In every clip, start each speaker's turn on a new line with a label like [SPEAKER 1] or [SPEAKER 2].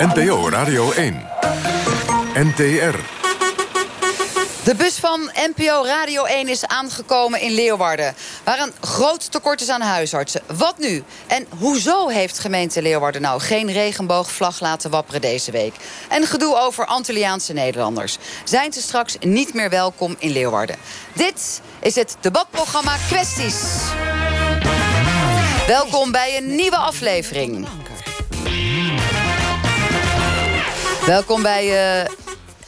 [SPEAKER 1] NPO Radio 1. NTR.
[SPEAKER 2] De bus van NPO Radio 1 is aangekomen in Leeuwarden... waar een groot tekort is aan huisartsen. Wat nu? En hoezo heeft gemeente Leeuwarden nou geen regenboogvlag laten wapperen deze week? En gedoe over Antilliaanse Nederlanders. Zijn ze straks niet meer welkom in Leeuwarden? Dit is het debatprogramma Kwesties. Welkom bij een nieuwe aflevering. Welkom bij uh,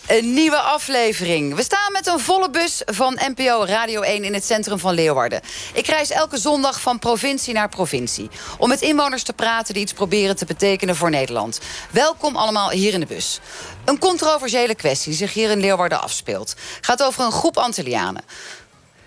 [SPEAKER 2] een nieuwe aflevering. We staan met een volle bus van NPO Radio 1 in het centrum van Leeuwarden. Ik reis elke zondag van provincie naar provincie... om met inwoners te praten die iets proberen te betekenen voor Nederland. Welkom allemaal hier in de bus. Een controversiële kwestie die zich hier in Leeuwarden afspeelt. gaat over een groep Antillianen.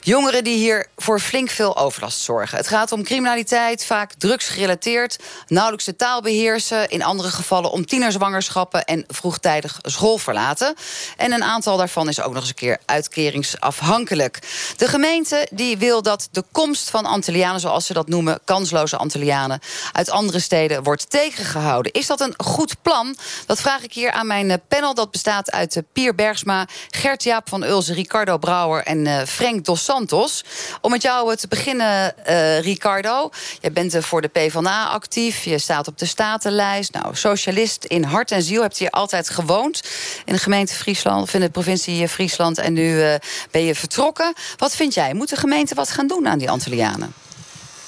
[SPEAKER 2] Jongeren die hier voor flink veel overlast zorgen. Het gaat om criminaliteit, vaak drugsgerelateerd, nauwelijks de taal beheersen... in andere gevallen om tienerzwangerschappen en vroegtijdig school verlaten. En een aantal daarvan is ook nog eens een keer uitkeringsafhankelijk. De gemeente die wil dat de komst van Antillianen, zoals ze dat noemen... kansloze Antillianen, uit andere steden wordt tegengehouden. Is dat een goed plan? Dat vraag ik hier aan mijn panel. Dat bestaat uit Pier Bergsma, Gert-Jaap van Ulzen, Ricardo Brouwer en uh, Frank Dos Santos. Om met jou te beginnen, uh, Ricardo. Je bent voor de PvdA actief. Je staat op de statenlijst. Nou, socialist in hart en ziel. Hebt hier altijd gewoond. In de gemeente Friesland, of in de provincie Friesland. En nu ben je vertrokken. Wat vind jij? Moet de gemeente wat gaan doen aan die Antillianen?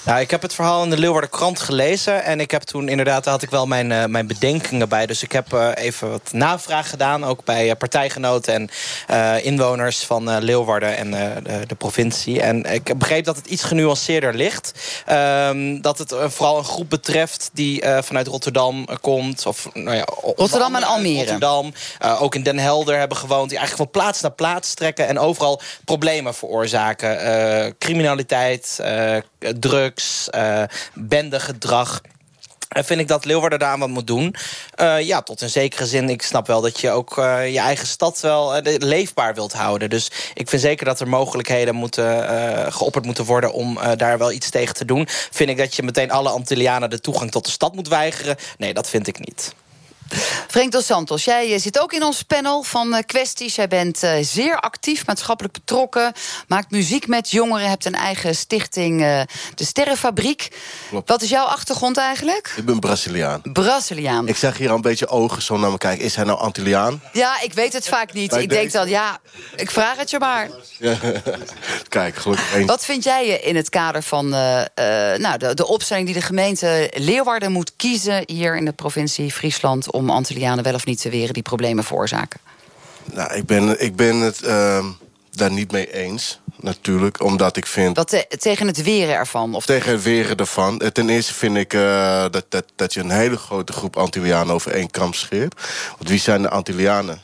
[SPEAKER 3] Nou, ik heb het verhaal in de Leeuwarden krant gelezen. En ik heb toen inderdaad, daar had ik wel mijn, uh, mijn bedenkingen bij. Dus ik heb uh, even wat navraag gedaan. Ook bij uh, partijgenoten en inwoners van Leeuwarden en de, de, provincie. En ik begreep dat het iets genuanceerder ligt. Ehm, dat het vooral een groep betreft die vanuit Rotterdam komt. Of, nou ja,
[SPEAKER 2] Rotterdam en Almere.
[SPEAKER 3] Rotterdam, ook in Den Helder hebben gewoond. Die eigenlijk van plaats naar plaats trekken. En overal problemen veroorzaken. criminaliteit, drugs, uh, bendegedrag. En vind ik dat Leeuwarden daar wat moet doen. Uh, ja, tot een zekere zin. Ik snap wel dat je ook uh, je eigen stad wel leefbaar wilt houden. Dus ik vind zeker dat er mogelijkheden moeten, geopperd moeten worden... om daar wel iets tegen te doen. Vind ik dat je meteen alle Antillianen de toegang tot de stad moet weigeren? Nee, dat vind ik niet.
[SPEAKER 2] Frank Dos Santos, jij eh, zit ook in ons panel van uh, kwesties. Jij bent uh, zeer actief, maatschappelijk betrokken. Maakt muziek met jongeren. Hebt een eigen stichting, uh, de Sterrenfabriek. Klopt. Wat is jouw achtergrond eigenlijk?
[SPEAKER 4] Ik ben Braziliaan.
[SPEAKER 2] Braziliaan.
[SPEAKER 4] Ik zeg hier al een beetje ogen zo naar me kijken. Is hij nou Antilliaan?
[SPEAKER 2] Ja, ik weet het vaak niet. Bij ik deze... denk dan, ja, ik vraag het je maar.
[SPEAKER 4] Kijk, gelukkig eens.
[SPEAKER 2] Wat vind jij in het kader van nou, de, de opstelling die de gemeente Leeuwarden moet kiezen... hier in de provincie Friesland om Antillianen wel of niet te weren die problemen veroorzaken?
[SPEAKER 4] Nou, ik ben, ik ben het uh, daar niet mee eens. Natuurlijk, omdat ik vind...
[SPEAKER 2] Wat te, tegen het weren ervan? Of
[SPEAKER 4] tegen het weren ervan. Ten eerste vind ik uh, dat, dat, dat je een hele grote groep Antillianen over één kam scheert. Want wie zijn de Antillianen?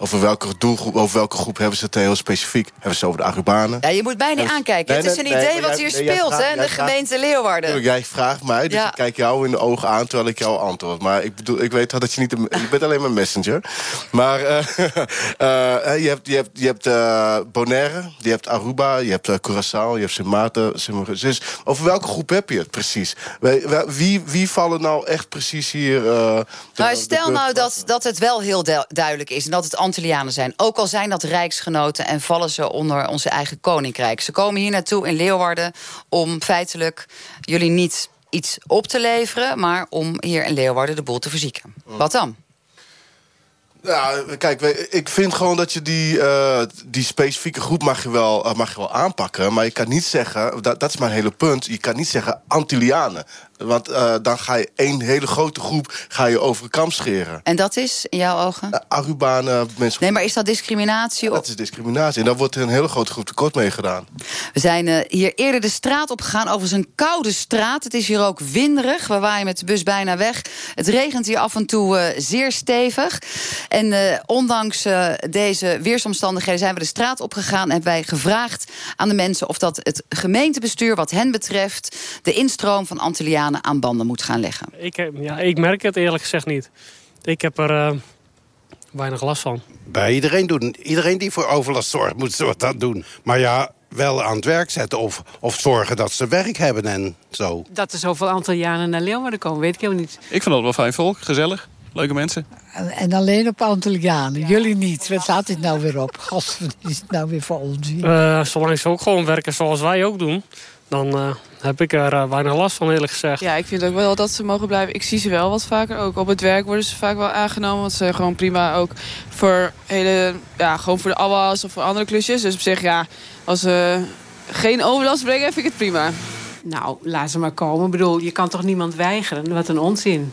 [SPEAKER 4] Over welke doelgroep, over welke groep hebben ze het heel specifiek? Hebben ze over de Arubanen?
[SPEAKER 2] Ja, je moet bijna niet aankijken. het is een idee wat hier speelt, hè, in de gemeente Leeuwarden.
[SPEAKER 4] Jij vraagt mij, dus ik kijk jou in de ogen aan terwijl ik jou antwoord. Maar ik bedoel, ik weet dat je niet... je bent alleen maar messenger. Maar uh, uh, je hebt, je hebt, je hebt uh, Bonaire, je hebt Aruba, je hebt Curaçao, je hebt Sint Maarten. Dus over welke groep heb je het precies? Wie, wie vallen nou echt precies hier...
[SPEAKER 2] nou, stel nou dat, dat het wel heel duidelijk is... en dat het Antillianen zijn. Ook al zijn dat rijksgenoten en vallen ze onder onze eigen koninkrijk. Ze komen hier naartoe in Leeuwarden om feitelijk jullie niet iets op te leveren... maar om hier in Leeuwarden de boel te verzieken. Wat dan?
[SPEAKER 4] Ja, kijk, ik vind gewoon dat je die, uh, die specifieke groep mag je, wel, uh, mag je wel aanpakken. Maar je kan niet zeggen, dat, dat is mijn hele punt... je kan niet zeggen Antillianen. Want uh, dan ga je één hele grote groep ga je over de kam scheren.
[SPEAKER 2] En dat is, in jouw ogen?
[SPEAKER 4] Uh, Arubanen, mensen...
[SPEAKER 2] Nee, maar is dat discriminatie?
[SPEAKER 4] Dat is discriminatie. En daar wordt een hele grote groep tekort mee gedaan.
[SPEAKER 2] We zijn uh, hier eerder de straat op gegaan. Overigens een koude straat. Het is hier ook winderig. We waaien met de bus bijna weg. Het regent hier af en toe zeer stevig. En ondanks deze weersomstandigheden zijn we de straat opgegaan... en hebben wij gevraagd aan de mensen of dat het gemeentebestuur... wat hen betreft de instroom van Antillianen aan banden moet gaan leggen?
[SPEAKER 5] Ik, ja, ik merk het eerlijk gezegd niet. Ik heb er uh, weinig last van.
[SPEAKER 6] Bij iedereen doen. Iedereen die voor overlast zorgt, moet zo dat doen. Maar ja, wel aan het werk zetten of, of zorgen dat ze werk hebben en zo.
[SPEAKER 7] Dat er zoveel Antillianen naar Leeuwarden komen, weet ik helemaal niet.
[SPEAKER 8] Ik vind dat wel fijn volk, gezellig.
[SPEAKER 7] leuke mensen.
[SPEAKER 8] En, en alleen op Antillianen. Jullie niet. Wat staat dit nou weer op? Gast, wat is het nou weer voor onzin?
[SPEAKER 5] Eh, zolang ze ook gewoon werken zoals wij ook doen... dan eh, heb ik er eh, weinig last van, eerlijk gezegd.
[SPEAKER 9] Ja, ik vind ook wel dat ze mogen blijven. Ik zie ze wel wat vaker ook. Op het werk worden ze vaak wel aangenomen. Want ze zijn gewoon prima ook voor, hele, ja, gewoon voor de afwas of voor andere klusjes. Dus op zich, ja, als ze geen overlast brengen, vind ik het prima.
[SPEAKER 10] Nou, laat ze maar komen. Ik bedoel, je kan toch niemand weigeren? Wat een onzin.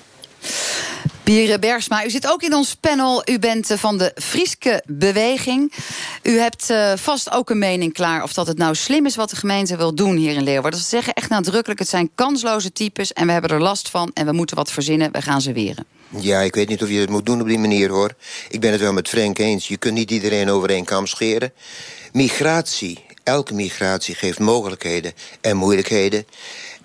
[SPEAKER 2] Pierre Bergsma, u zit ook in ons panel. U bent eh, van de Frieske Beweging. U hebt uh, vast ook een mening klaar of dat het nou slim is wat de gemeente wil doen hier in Leeuwarden. Ze zeggen echt nadrukkelijk, het zijn kansloze types en we hebben er last van en we moeten wat verzinnen, we gaan ze weren.
[SPEAKER 11] Ja, ik weet niet of je het moet doen op die manier hoor. Ik ben het wel met Frank eens. Je kunt niet iedereen over één kam scheren. Migratie, elke migratie geeft mogelijkheden en moeilijkheden.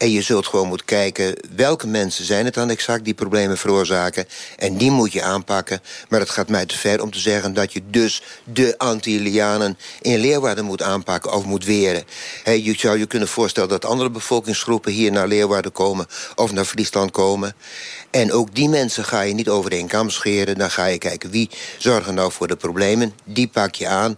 [SPEAKER 11] En je zult gewoon moeten kijken welke mensen zijn het dan exact die problemen veroorzaken. En die moet je aanpakken. Maar het gaat mij te ver om te zeggen dat je dus de Antillianen in Leeuwarden moet aanpakken of moet weren. je zou je kunnen voorstellen dat andere bevolkingsgroepen hier naar Leeuwarden komen of naar Friesland komen. En ook die mensen ga je niet over één kam scheren. Dan ga je kijken wie zorgen nou voor de problemen. Die pak je aan.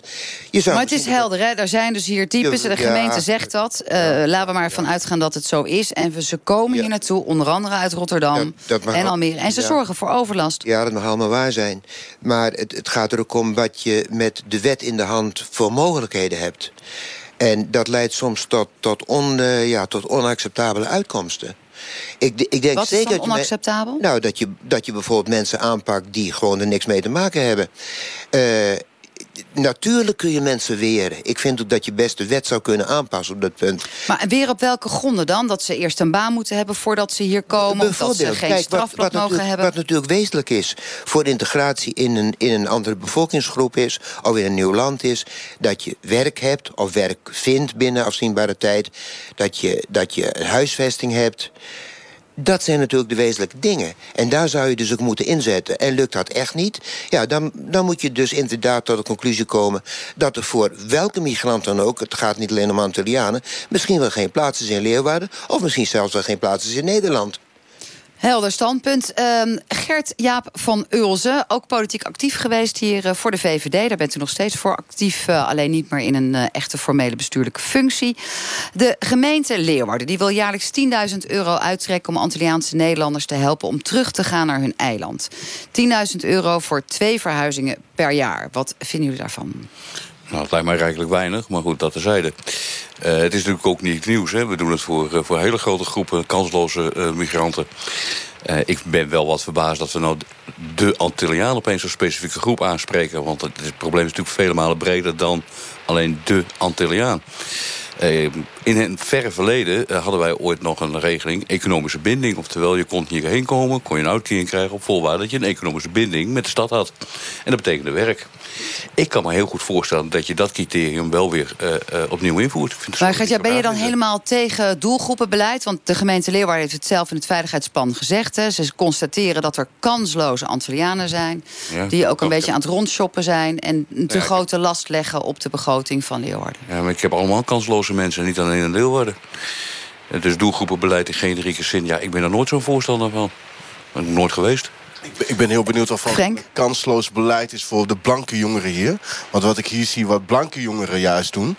[SPEAKER 2] Je zou maar het is helder, hè? Er zijn dus hier types. De gemeente zegt dat. Uh, laten we maar van uitgaan dat het zo is. En ze komen hier naartoe, onder andere uit Rotterdam en Almere. En ze zorgen voor overlast.
[SPEAKER 11] Ja, dat mag allemaal waar zijn. Maar het, het gaat er ook om wat je met de wet in de hand voor mogelijkheden hebt. En dat leidt soms tot, tot, on, uh, ja, tot onacceptabele uitkomsten.
[SPEAKER 2] Ik, ik denk Wat is zeker onacceptabel?
[SPEAKER 11] nou, dat je, dat je bijvoorbeeld mensen aanpakt die gewoon er niks mee te maken hebben. Uh, natuurlijk kun je mensen weren. Ik vind ook dat je best de wet zou kunnen aanpassen op dat punt.
[SPEAKER 2] Maar weer op welke gronden dan? Dat ze eerst een baan moeten hebben voordat ze hier komen? Of dat ze geen Kijk, strafblad
[SPEAKER 11] wat,
[SPEAKER 2] mogen hebben?
[SPEAKER 11] Wat natuurlijk wezenlijk is voor integratie in een, in een andere bevolkingsgroep is... of in een nieuw land is, dat je werk hebt of werk vindt binnen afzienbare tijd... dat je, dat je huisvesting hebt... Dat zijn natuurlijk de wezenlijke dingen. En daar zou je dus ook moeten inzetten. En lukt dat echt niet, ja, dan, dan moet je dus inderdaad tot de conclusie komen... dat er voor welke migrant dan ook, het gaat niet alleen om Antillianen... misschien wel geen plaats is in Leeuwarden... of misschien zelfs wel geen plaats is in Nederland.
[SPEAKER 2] Helder standpunt. Uh, Gert Jaap van Ulzen, ook politiek actief geweest hier uh, voor de VVD. Daar bent u nog steeds voor actief, uh, alleen niet meer in een uh, echte formele bestuurlijke functie. De gemeente Leeuwarden die wil jaarlijks 10.000 euro uittrekken... om Antilliaanse Nederlanders te helpen om terug te gaan naar hun eiland. 10.000 euro voor twee verhuizingen per jaar. Wat vinden jullie daarvan?
[SPEAKER 12] Nou, het lijkt mij rijkelijk weinig, maar goed, dat terzijde. Uh, het is natuurlijk ook niet nieuws. Hè. We doen het voor, uh, voor hele grote groepen kansloze uh, migranten. ik ben wel wat verbaasd dat we nou de Antillianen opeens zo'n specifieke groep aanspreken. Want het, het probleem is natuurlijk vele malen breder dan alleen de Antilliaan. in het verre verleden hadden wij ooit nog een regeling, economische binding. Oftewel, je kon hierheen komen, kon je een uitkering krijgen op voorwaarde dat je een economische binding met de stad had. En dat betekende werk. Ik kan me heel goed voorstellen dat je dat criterium wel weer uh, uh, opnieuw invoert.
[SPEAKER 2] Maar Gertja, ben je dan helemaal tegen doelgroepenbeleid? Want de gemeente Leeuwarden heeft het zelf in het veiligheidsplan gezegd. Hè. Ze constateren dat er kansloze Antillianen zijn. Ja, die ook een beetje aan het rondshoppen zijn. En te ja, grote last leggen op de begroting van Leeuwarden.
[SPEAKER 12] Ja, maar ik heb allemaal kansloze mensen, niet alleen in Leeuwarden. Dus doelgroepenbeleid in generieke zin, ja, ik ben er nooit zo'n voorstander van. Ben ik nooit geweest.
[SPEAKER 4] Ik ben, ik ben heel benieuwd of er kansloos beleid is voor de blanke jongeren hier. Want wat ik hier zie, wat blanke jongeren juist doen...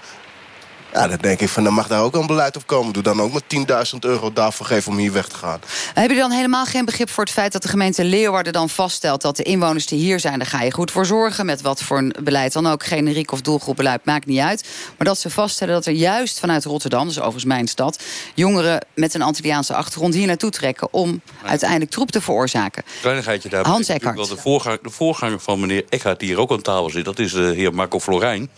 [SPEAKER 4] Ja, dan denk ik van, dan mag daar ook een beleid op komen. Doe dan ook maar 10.000 euro daarvoor geven om hier weg te gaan.
[SPEAKER 2] Heb je dan helemaal geen begrip voor het feit dat de gemeente Leeuwarden dan vaststelt... dat de inwoners die hier zijn, daar ga je goed voor zorgen... met wat voor een beleid dan ook, generiek of doelgroepbeleid, maakt niet uit. Maar dat ze vaststellen dat er juist vanuit Rotterdam, dus overigens mijn stad... jongeren met een Antilliaanse achtergrond hier naartoe trekken... om uiteindelijk troep te veroorzaken.
[SPEAKER 12] Kleinigheidje daar.
[SPEAKER 2] Hans Eckhart.
[SPEAKER 12] De voorganger, de voorganger van meneer Eckhart, die hier ook aan tafel zit... dat is de heer Marco Florijn.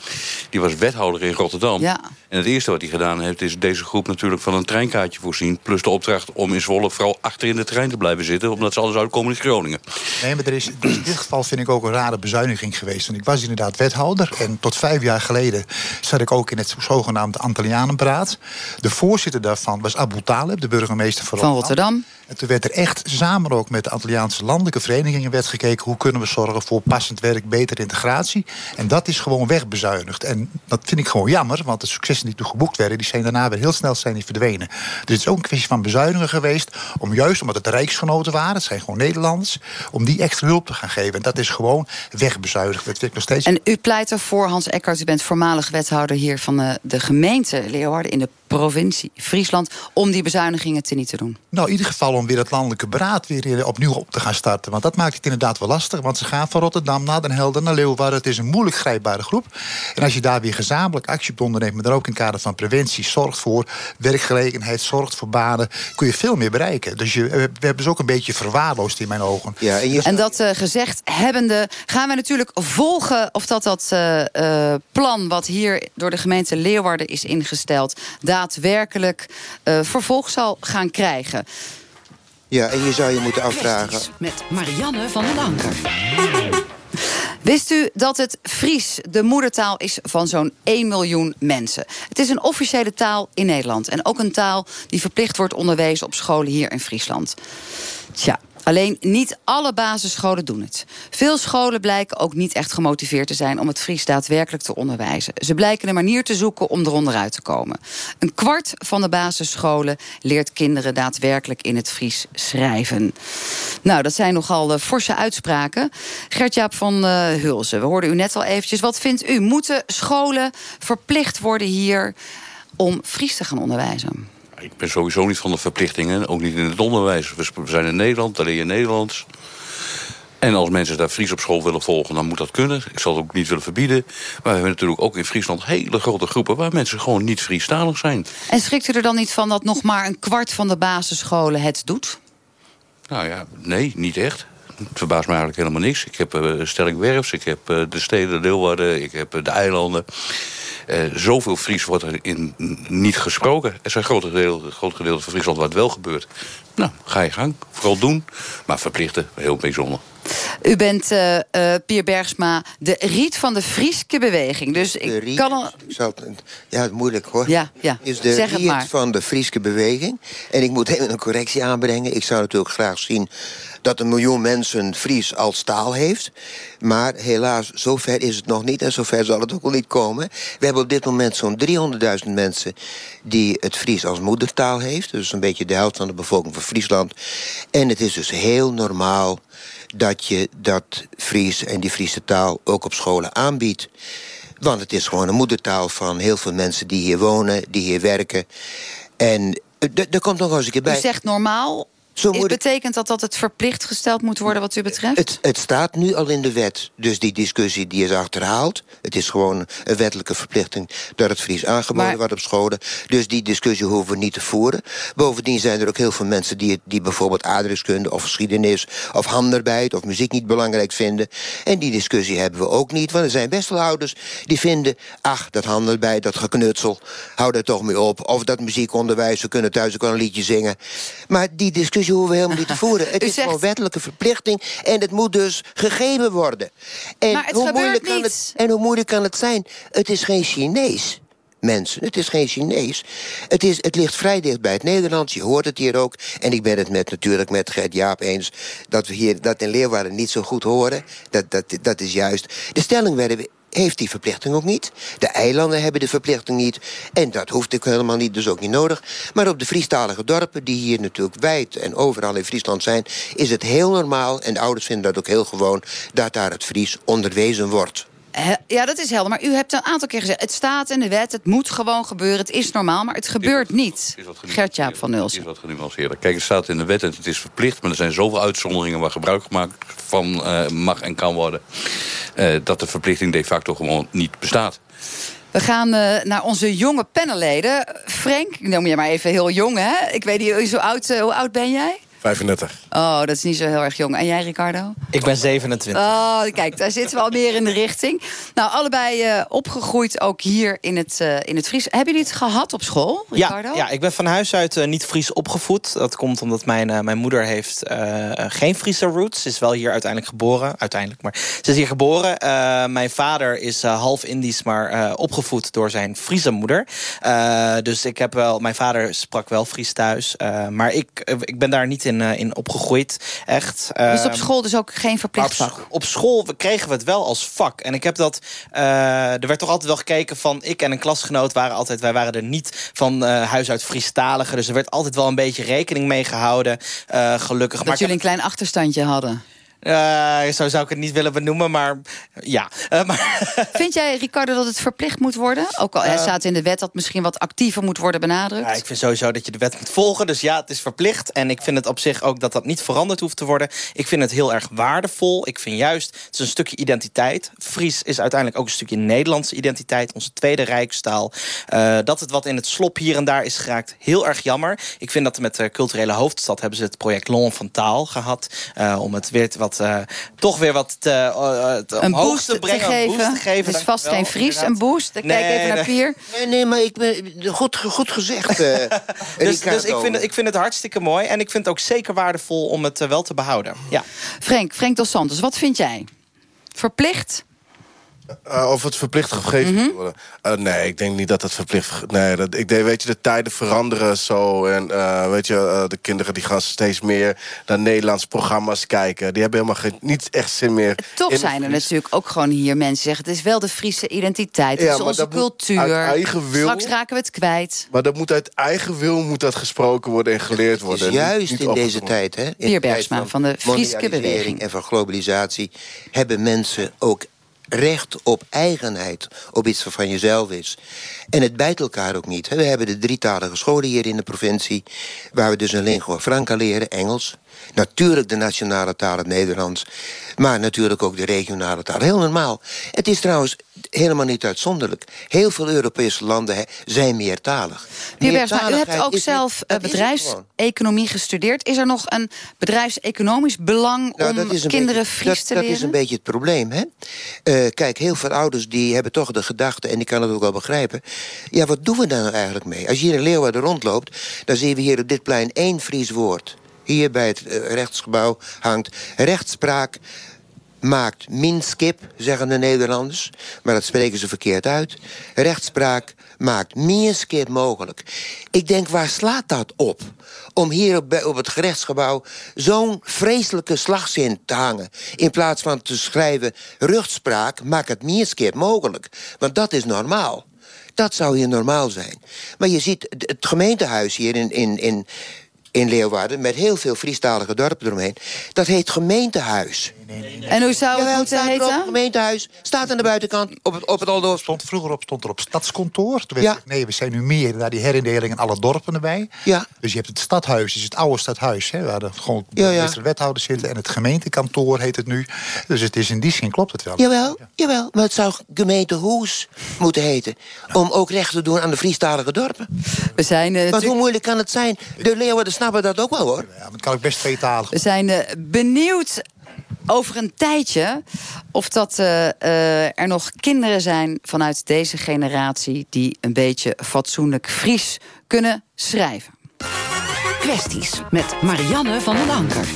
[SPEAKER 12] Die was wethouder in Rotterdam.
[SPEAKER 2] Ja.
[SPEAKER 12] En het eerste wat hij gedaan heeft, is deze groep natuurlijk van een treinkaartje voorzien. Plus de opdracht om in Zwolle vooral achter in de trein te blijven zitten. Omdat ze anders uitkomen in Groningen.
[SPEAKER 13] Nee, maar er is, in dit geval vind ik ook een rare bezuiniging geweest. Want ik was inderdaad wethouder. En tot vijf jaar geleden zat ik ook in het zogenaamde Antillianenberaad. De voorzitter daarvan was Abu Talib, de burgemeester van
[SPEAKER 2] Rotterdam. Van Rotterdam.
[SPEAKER 13] En toen werd er echt samen ook met de Antilliaanse landelijke verenigingen werd gekeken hoe kunnen we zorgen voor passend werk, betere integratie. En dat is gewoon wegbezuinigd. En dat vind ik gewoon jammer, want het succes die toen geboekt werden, die zijn daarna weer heel snel zijn die verdwenen. Dus het is ook een kwestie van bezuinigen geweest. Om juist omdat het rijksgenoten waren, het zijn gewoon Nederlanders, om die extra hulp te gaan geven. En dat is gewoon wegbezuinigd. Dat nog steeds.
[SPEAKER 2] En u pleit ervoor, Hans Eckert, u bent voormalig wethouder hier van de, de gemeente Leeuwarden in de provincie Friesland, om die bezuinigingen te niet te doen.
[SPEAKER 13] Nou, in ieder geval om weer het landelijke beraad weer eh, opnieuw op te gaan starten. Want dat maakt het inderdaad wel lastig. Want ze gaan van Rotterdam naar Den Helder naar Leeuwarden. Het is een moeilijk grijpbare groep. En als je daar weer gezamenlijk actie op onderneemt, maar dan ook in het kader van preventie, zorgt voor werkgelegenheid, zorgt voor banen, kun je veel meer bereiken. Dus je, we hebben ze ook een beetje verwaarloosd in mijn ogen.
[SPEAKER 11] Ja, en, je...
[SPEAKER 2] En dat uh, gezegd hebbende, gaan we natuurlijk volgen of dat dat uh, uh, plan wat hier door de gemeente Leeuwarden is ingesteld, daadwerkelijk vervolg zal gaan krijgen.
[SPEAKER 11] Ja, en je zou je moeten afvragen.
[SPEAKER 7] Met Marianne van den Anker.
[SPEAKER 2] Wist u dat het Fries de moedertaal is van zo'n 1 miljoen mensen? Het is een officiële taal in Nederland. En ook een taal die verplicht wordt onderwezen op scholen hier in Friesland. Tja, Alleen niet alle basisscholen doen het. Veel scholen blijken ook niet echt gemotiveerd te zijn om het Fries daadwerkelijk te onderwijzen. Ze blijken een manier te zoeken om eronder uit te komen. Een kwart van de basisscholen leert kinderen daadwerkelijk in het Fries schrijven. Nou, dat zijn nogal uh, forse uitspraken. Gert-Jaap van uh, Hulsen, we hoorden u net al eventjes. Wat vindt u? Moeten scholen verplicht worden hier om Fries te gaan onderwijzen?
[SPEAKER 12] Ik ben sowieso niet van de verplichtingen, ook niet in het onderwijs. We zijn in Nederland, daar leer je Nederlands. En als mensen daar Fries op school willen volgen, dan moet dat kunnen. Ik zal het ook niet willen verbieden. Maar we hebben natuurlijk ook in Friesland hele grote groepen... waar mensen gewoon niet Friestalig zijn.
[SPEAKER 2] En schrikt u er dan niet van dat nog maar een kwart van de basisscholen het doet?
[SPEAKER 12] Nou ja, nee, niet echt. Het verbaast me eigenlijk helemaal niks. Ik heb uh, Stelling Werfs, ik heb uh, de steden Leeuwarden, ik heb uh, de eilanden. Uh, zoveel Fries wordt er in, niet gesproken. Er zijn grote gedeelten, grote gedeelten van Friesland waar het wel gebeurt. Nou, ga je gang. Vooral doen. Maar verplichten, heel bijzonder.
[SPEAKER 2] U bent uh, uh, Pier Bergsma, de riet van de Frieske beweging. Dus ik
[SPEAKER 11] riet,
[SPEAKER 2] kan al...
[SPEAKER 11] Ja, moeilijk hoor.
[SPEAKER 2] Ja, ja.
[SPEAKER 11] Is de
[SPEAKER 2] zeg
[SPEAKER 11] riet van de Frieske beweging. En ik moet even een correctie aanbrengen. Ik zou natuurlijk graag zien dat een miljoen mensen Fries als taal heeft. Maar helaas, zover is het nog niet en zover zal het ook wel niet komen. We hebben op dit moment zo'n 300.000 mensen die het Fries als moedertaal heeft. Dus een beetje de helft van de bevolking van Friesland. En het is dus heel normaal dat je dat Fries en die Friese taal ook op scholen aanbiedt. Want het is gewoon een moedertaal van heel veel mensen die hier wonen, die hier werken. En er komt nog eens een keer bij.
[SPEAKER 2] U zegt normaal.
[SPEAKER 11] Zo
[SPEAKER 2] Is, betekent dat dat het verplicht gesteld moet worden wat u betreft?
[SPEAKER 11] Het, het, staat nu al in de wet. Dus die discussie die is achterhaald. Het is gewoon een wettelijke verplichting dat het Fries aangeboden maar... wordt op scholen. Dus die discussie hoeven we niet te voeren. Bovendien zijn er ook heel veel mensen die, die bijvoorbeeld aardrijkskunde of geschiedenis of handarbeid of muziek niet belangrijk vinden. En die discussie hebben we ook niet. Want er zijn best wel ouders die vinden, ach, dat handarbeid, dat geknutsel, hou daar toch mee op. Of dat muziekonderwijs, we kunnen thuis ook wel een liedje zingen. Maar die discussie hoeven we helemaal niet te voeren. Het is
[SPEAKER 2] zegt-
[SPEAKER 11] gewoon wettelijke verplichting en het moet dus gegeven worden. En,
[SPEAKER 2] Maar het
[SPEAKER 11] hoe moeilijk kan het, en hoe moeilijk kan het zijn? Het is geen Chinees. Mensen, het is geen Chinees. Het, is, het ligt vrij dicht bij het Nederlands. Je hoort het hier ook. En ik ben het met, natuurlijk met Gert Jaap eens... dat we hier dat in Leeuwarden niet zo goed horen. Dat, dat, dat is juist. De stellingwerden heeft die verplichting ook niet. De eilanden hebben de verplichting niet. En dat hoeft ook helemaal niet, dus ook niet nodig. Maar op de Friestalige dorpen, die hier natuurlijk wijd en overal in Friesland zijn... is het heel normaal, en de ouders vinden dat ook heel gewoon... dat daar het Fries onderwezen wordt.
[SPEAKER 2] Ja, dat is helder. Maar u hebt een aantal keer gezegd... het staat in de wet, het moet gewoon gebeuren, het is normaal... maar het gebeurt niet. Gert-Jaap van Nulsen.
[SPEAKER 12] is wat genuanceerder. Kijk, het staat in de wet en het is verplicht... maar er zijn zoveel uitzonderingen waar gebruik gemaakt van eh, mag en kan worden... eh, dat de verplichting de facto gewoon niet bestaat.
[SPEAKER 2] We gaan eh, naar onze jonge panelleden. Frank, ik noem je maar even heel jong, hè? Ik weet niet, zo oud, hoe oud ben jij?
[SPEAKER 4] 35.
[SPEAKER 2] Oh, dat is niet zo heel erg jong. En jij, Ricardo?
[SPEAKER 3] Ik ben 27.
[SPEAKER 2] Oh, kijk, daar zitten we al meer in de richting. Nou, allebei eh, opgegroeid ook hier in het, eh, in het Fries. Hebben jullie het gehad op school, Ricardo?
[SPEAKER 3] Ja, ja, ik ben van huis uit eh, niet Fries opgevoed. Dat komt omdat mijn, mijn moeder heeft geen Friese roots. Ze is wel hier uiteindelijk geboren. Uiteindelijk, maar ze is hier geboren. Mijn vader is half Indisch, maar opgevoed door zijn Friese moeder. Dus ik heb wel, mijn vader sprak wel Fries thuis. Maar ik, ik ben daar niet in in, in opgegroeid. Echt.
[SPEAKER 2] Dus op
[SPEAKER 3] Ehm,
[SPEAKER 2] school dus ook geen verplicht vak?
[SPEAKER 3] op school kregen we het wel als vak. En ik heb dat. eh, er werd toch altijd wel gekeken van. Ik en een klasgenoot waren altijd. Wij waren er niet van eh, huis uit Friestalige. Dus er werd altijd wel een beetje rekening mee gehouden. eh, gelukkig.
[SPEAKER 2] Dat
[SPEAKER 3] maar
[SPEAKER 2] jullie een klein achterstandje hadden.
[SPEAKER 3] Eh, zo zou ik het niet willen benoemen, maar ja. Eh, maar,
[SPEAKER 2] Vind jij, Ricardo, dat het verplicht moet worden? Ook al
[SPEAKER 3] Eh.
[SPEAKER 2] staat in de wet dat misschien wat actiever moet worden benadrukt.
[SPEAKER 3] ja, ik vind sowieso dat je de wet moet volgen. Dus ja, het is verplicht. En ik vind het op zich ook dat dat niet veranderd hoeft te worden. Ik vind het heel erg waardevol. Ik vind juist, het is een stukje identiteit. Fries is uiteindelijk ook een stukje Nederlandse identiteit. Onze tweede rijkstaal. Dat het wat in het slop hier en daar is geraakt, heel erg jammer. Ik vind dat met de culturele hoofdstad hebben ze het project Long van Taal gehad. eh, om het weer wat, eh, toch weer wat te, eh, te
[SPEAKER 2] een
[SPEAKER 3] omhoog
[SPEAKER 2] boost
[SPEAKER 3] te brengen.
[SPEAKER 2] te
[SPEAKER 3] een
[SPEAKER 2] geven.
[SPEAKER 3] boost te geven.
[SPEAKER 2] Het is vast geen Fries,
[SPEAKER 3] inderdaad.
[SPEAKER 2] een boost. Ik
[SPEAKER 3] Nee,
[SPEAKER 2] kijk even naar. Pier.
[SPEAKER 11] Nee, nee, maar ik ben goed, goed gezegd, eh
[SPEAKER 3] Dus, dus ik, vind het, ik vind het hartstikke mooi. En ik vind het ook zeker waardevol om het wel te behouden. Ja.
[SPEAKER 2] Frank, Frank Dos Santos, wat vind jij? Verplicht?
[SPEAKER 4] Eh, of het verplicht gegeven
[SPEAKER 2] Mhm.
[SPEAKER 4] moet worden. Eh, nee, ik denk niet dat het verplicht... Nee, dat, ik denk, weet je, de tijden veranderen zo. En eh, weet je, eh, de kinderen die gaan steeds meer naar Nederlandse programma's kijken. Die hebben helemaal geen, niet echt zin meer.
[SPEAKER 2] Toch zijn er natuurlijk ook gewoon hier mensen die zeggen... het is wel de Friese identiteit, het
[SPEAKER 4] Ja,
[SPEAKER 2] is
[SPEAKER 4] maar
[SPEAKER 2] onze
[SPEAKER 4] dat moet
[SPEAKER 2] cultuur.
[SPEAKER 4] uit eigen wil-
[SPEAKER 2] Straks raken we het kwijt.
[SPEAKER 4] Maar dat moet uit eigen wil moet dat gesproken worden en geleerd worden.
[SPEAKER 11] Dus
[SPEAKER 4] Niet-
[SPEAKER 11] juist
[SPEAKER 4] niet
[SPEAKER 11] in deze tijd, hè, in
[SPEAKER 2] Pier
[SPEAKER 11] de tijd
[SPEAKER 2] Bergsma van de Frieske
[SPEAKER 11] mondialisering
[SPEAKER 2] Beweging.
[SPEAKER 11] en van globalisatie, hebben mensen ook recht op eigenheid, op iets wat van jezelf is. En het bijt elkaar ook niet. We hebben de drietalige scholen hier in de provincie, waar we dus een lingua franca leren, Engels. Natuurlijk de nationale taal het Nederlands, maar natuurlijk ook de regionale taal. Heel normaal. Het is trouwens helemaal niet uitzonderlijk. Heel veel Europese landen zijn meertalig.
[SPEAKER 2] Pier Bergsma, u hebt
[SPEAKER 11] Meertaligheid
[SPEAKER 2] ook
[SPEAKER 11] niet-
[SPEAKER 2] zelf
[SPEAKER 11] dat
[SPEAKER 2] eh, bedrijfseconomie gestudeerd. Is er nog een bedrijfseconomisch belang
[SPEAKER 11] Nou,
[SPEAKER 2] om
[SPEAKER 11] dat
[SPEAKER 2] kinderen
[SPEAKER 11] beetje,
[SPEAKER 2] Fries
[SPEAKER 11] dat,
[SPEAKER 2] te
[SPEAKER 11] dat
[SPEAKER 2] leren?
[SPEAKER 11] is een beetje het probleem. Hè? Eh, kijk, heel veel ouders die hebben toch de gedachte... en ik kan het ook wel begrijpen... ja, wat doen we daar nou eigenlijk mee? Als je hier in Leeuwarden rondloopt... dan zien we hier op dit plein één Fries woord. Hier bij het eh, rechtsgebouw hangt rechtspraak maakt minskip, zeggen de Nederlanders. Maar dat spreken ze verkeerd uit. Rechtspraak maakt minskip mogelijk. Ik denk, waar slaat dat op? Om hier op, het gerechtsgebouw zo'n vreselijke slagzin te hangen. In plaats van te schrijven, rechtspraak maakt het minskip mogelijk. Want dat is normaal. Dat zou hier normaal zijn. Maar je ziet het gemeentehuis hier in, in, in, in Leeuwarden... met heel veel Friestalige dorpen eromheen... dat heet gemeentehuis.
[SPEAKER 2] En hoe zou het
[SPEAKER 11] Jawel,
[SPEAKER 2] moeten
[SPEAKER 11] staat erop,
[SPEAKER 2] heten?
[SPEAKER 11] gemeentehuis. Staat aan de buitenkant op het, op het Aldorf.
[SPEAKER 13] Stond, vroeger op, stond er op stadskantoor. Toen werd
[SPEAKER 11] Ja.
[SPEAKER 13] gezegd, nee, we zijn nu meer. Daar die herindeling en alle dorpen erbij.
[SPEAKER 11] Ja.
[SPEAKER 13] Dus je hebt het stadhuis, dus het oude stadhuis. Hè, waar de, gewoon
[SPEAKER 11] Ja, ja.
[SPEAKER 13] de wethouders zitten. En het gemeentekantoor heet het nu. Dus het is in die zin klopt het wel.
[SPEAKER 11] Jawel, jawel. Maar het zou gemeentehoes moeten heten. Om ook recht te doen aan de Friestalige dorpen.
[SPEAKER 2] We zijn, eh,
[SPEAKER 11] Want
[SPEAKER 2] natuurlijk-
[SPEAKER 11] hoe moeilijk kan het zijn? De Leeuwarden snappen dat ook wel, hoor.
[SPEAKER 13] Ja, maar het kan ook best tweetalig.
[SPEAKER 2] We zijn eh, benieuwd over een tijdje of dat eh, eh, er nog kinderen zijn vanuit deze generatie die een beetje fatsoenlijk Fries kunnen schrijven.
[SPEAKER 7] Kwesties met Marianne van den Anker.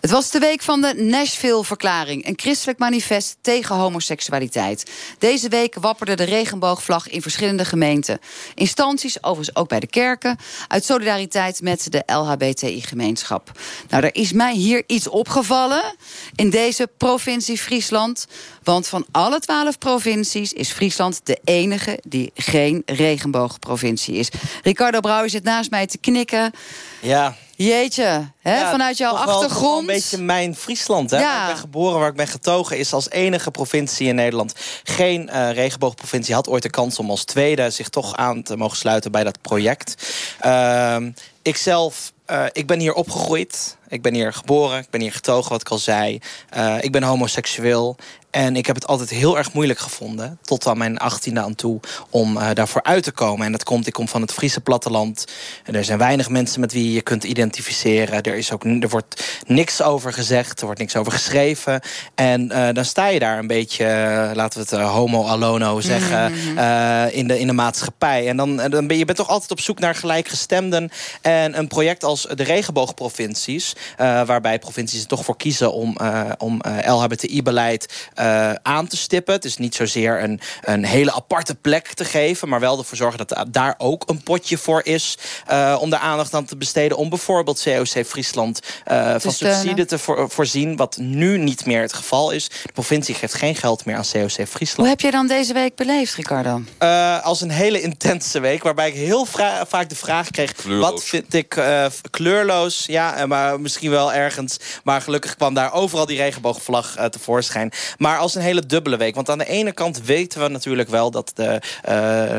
[SPEAKER 2] Het was de week van de Nashville-verklaring, een christelijk manifest tegen homoseksualiteit. Deze week wapperde de regenboogvlag in verschillende gemeenten. Instanties, overigens ook bij de kerken, uit solidariteit met de LHBTI-gemeenschap. Nou, er is mij hier iets opgevallen in deze provincie Friesland. Want van alle twaalf provincies is Friesland de enige die geen regenboogprovincie is. Ricardo Brouwer zit naast mij te knikken.
[SPEAKER 3] Ja.
[SPEAKER 2] Jeetje, hè,
[SPEAKER 3] Ja,
[SPEAKER 2] vanuit jouw
[SPEAKER 3] wel- wel
[SPEAKER 2] achtergrond.
[SPEAKER 3] een beetje mijn Friesland. Hè?
[SPEAKER 2] Ja.
[SPEAKER 3] Waar ik ben geboren, waar ik ben getogen, is als enige provincie in Nederland geen eh, regenboogprovincie. Had ooit de kans om als tweede zich toch aan te mogen sluiten bij dat project. Ehm ikzelf, eh, ik ben hier opgegroeid. Ik ben hier geboren, ik ben hier getogen, wat ik al zei. Eh, ik ben homoseksueel. En ik heb het altijd heel erg moeilijk gevonden, tot aan mijn achttiende aan toe, om eh, daarvoor uit te komen. En dat komt, ik kom van het Friese platteland. En er zijn weinig mensen met wie je kunt identificeren. Er, is ook, er wordt niks over gezegd, er wordt niks over geschreven. En eh, dan sta je daar een beetje, eh, laten we het homo alono zeggen, eh, in, de, in de maatschappij. En dan, dan ben je bent toch altijd op zoek naar gelijkgestemden. En een project als de regenboogprovincies waarbij provincies er toch voor kiezen om, om LHBTI-beleid aan te stippen. Het is niet zozeer een, een hele aparte plek te geven, maar wel ervoor zorgen dat daar ook een potje voor is. om de aandacht aan te besteden om bijvoorbeeld COC Friesland van subsidie te voor, voorzien. Wat nu niet meer het geval is. De provincie geeft geen geld meer aan COC Friesland.
[SPEAKER 2] Hoe heb je dan deze week beleefd, Ricardo?
[SPEAKER 3] als een hele intense week, waarbij ik heel vaak de vraag kreeg: wat vind ik uh, kleurloos? Ja, eh, maar misschien wel ergens. Maar gelukkig kwam daar overal die regenboogvlag uh, tevoorschijn. Maar als een hele dubbele week. Want aan de ene kant weten we natuurlijk wel dat de,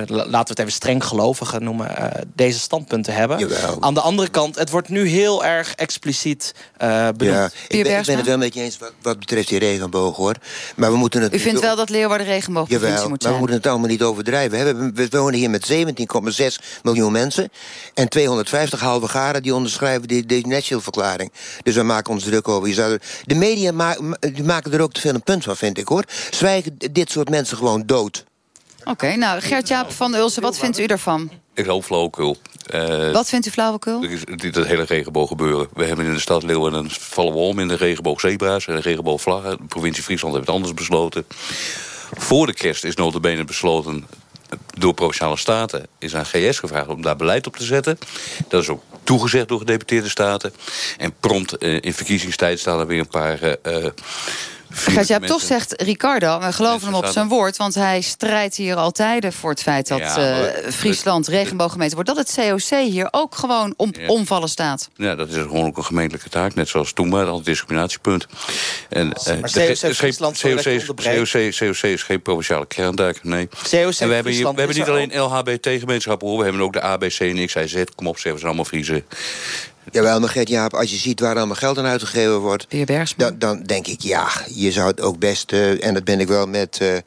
[SPEAKER 3] laten we het even streng gelovigen noemen, deze standpunten hebben.
[SPEAKER 11] Jawel.
[SPEAKER 3] Aan de andere kant, het wordt nu heel erg expliciet benoemd.
[SPEAKER 11] Ja, ik ben, ik ben, het wel met je eens wat, wat, betreft die regenboog hoor. Maar we moeten het.
[SPEAKER 2] U vindt wel dat Leeuwarden regenboogprovincie
[SPEAKER 11] Jawel,
[SPEAKER 2] moet
[SPEAKER 11] zijn? Maar we moeten het allemaal niet overdrijven. We, hebben, we wonen hier met 17,6 miljoen mensen. En 250 halve garen die onderschrijven die, deze Nashville-verklaring. Dus we maken ons druk over. Je zou de media ma die maken er ook te veel een punt van, vind ik hoor. Zwijgen dit soort mensen gewoon dood.
[SPEAKER 2] Oké, nou Gert-Jaap van Ulsen, wat vindt u ervan?
[SPEAKER 12] Ik loop flauwekul.
[SPEAKER 2] Uh, wat vindt u flauwekul?
[SPEAKER 12] Dit het hele regenboog gebeuren. We hebben in de stad Leeuwarden vallen we om in de regenboogzebra's en de regenboogvlaggen. De provincie Friesland heeft het anders besloten. Voor de kerst is notabene besloten door Provinciale Staten is aan GS gevraagd om daar beleid op te zetten. Dat is ook toegezegd door gedeputeerde staten. En prompt eh, in verkiezingstijd staan er weer een paar... Uh,
[SPEAKER 2] Gert, je hebt toch zegt Ricardo, we geloven hem op zijn woord... want hij strijdt hier altijd voor het feit dat ja, uh, Friesland regenbooggemeente wordt... dat het COC hier ook gewoon om, ja. omvallen staat.
[SPEAKER 12] Ja, dat is gewoon ook een gemeentelijke taak, net zoals toen bij het antidiscriminatiepunt. En,
[SPEAKER 3] uh, maar COC, Friesland
[SPEAKER 12] COC, COC, COC is geen provinciale kerntaak, nee.
[SPEAKER 3] COC
[SPEAKER 12] en we hebben, hier, we hebben niet alleen LHBT-gemeenschappen, we hebben ook de ABC en XIZ. Kom op, ze zijn allemaal Friese.
[SPEAKER 11] Jawel, maar Gert Jaap, als je ziet waar allemaal geld aan uitgegeven wordt... Dan, dan denk ik, ja, je zou het ook best... Uh, en dat ben ik wel met, uh,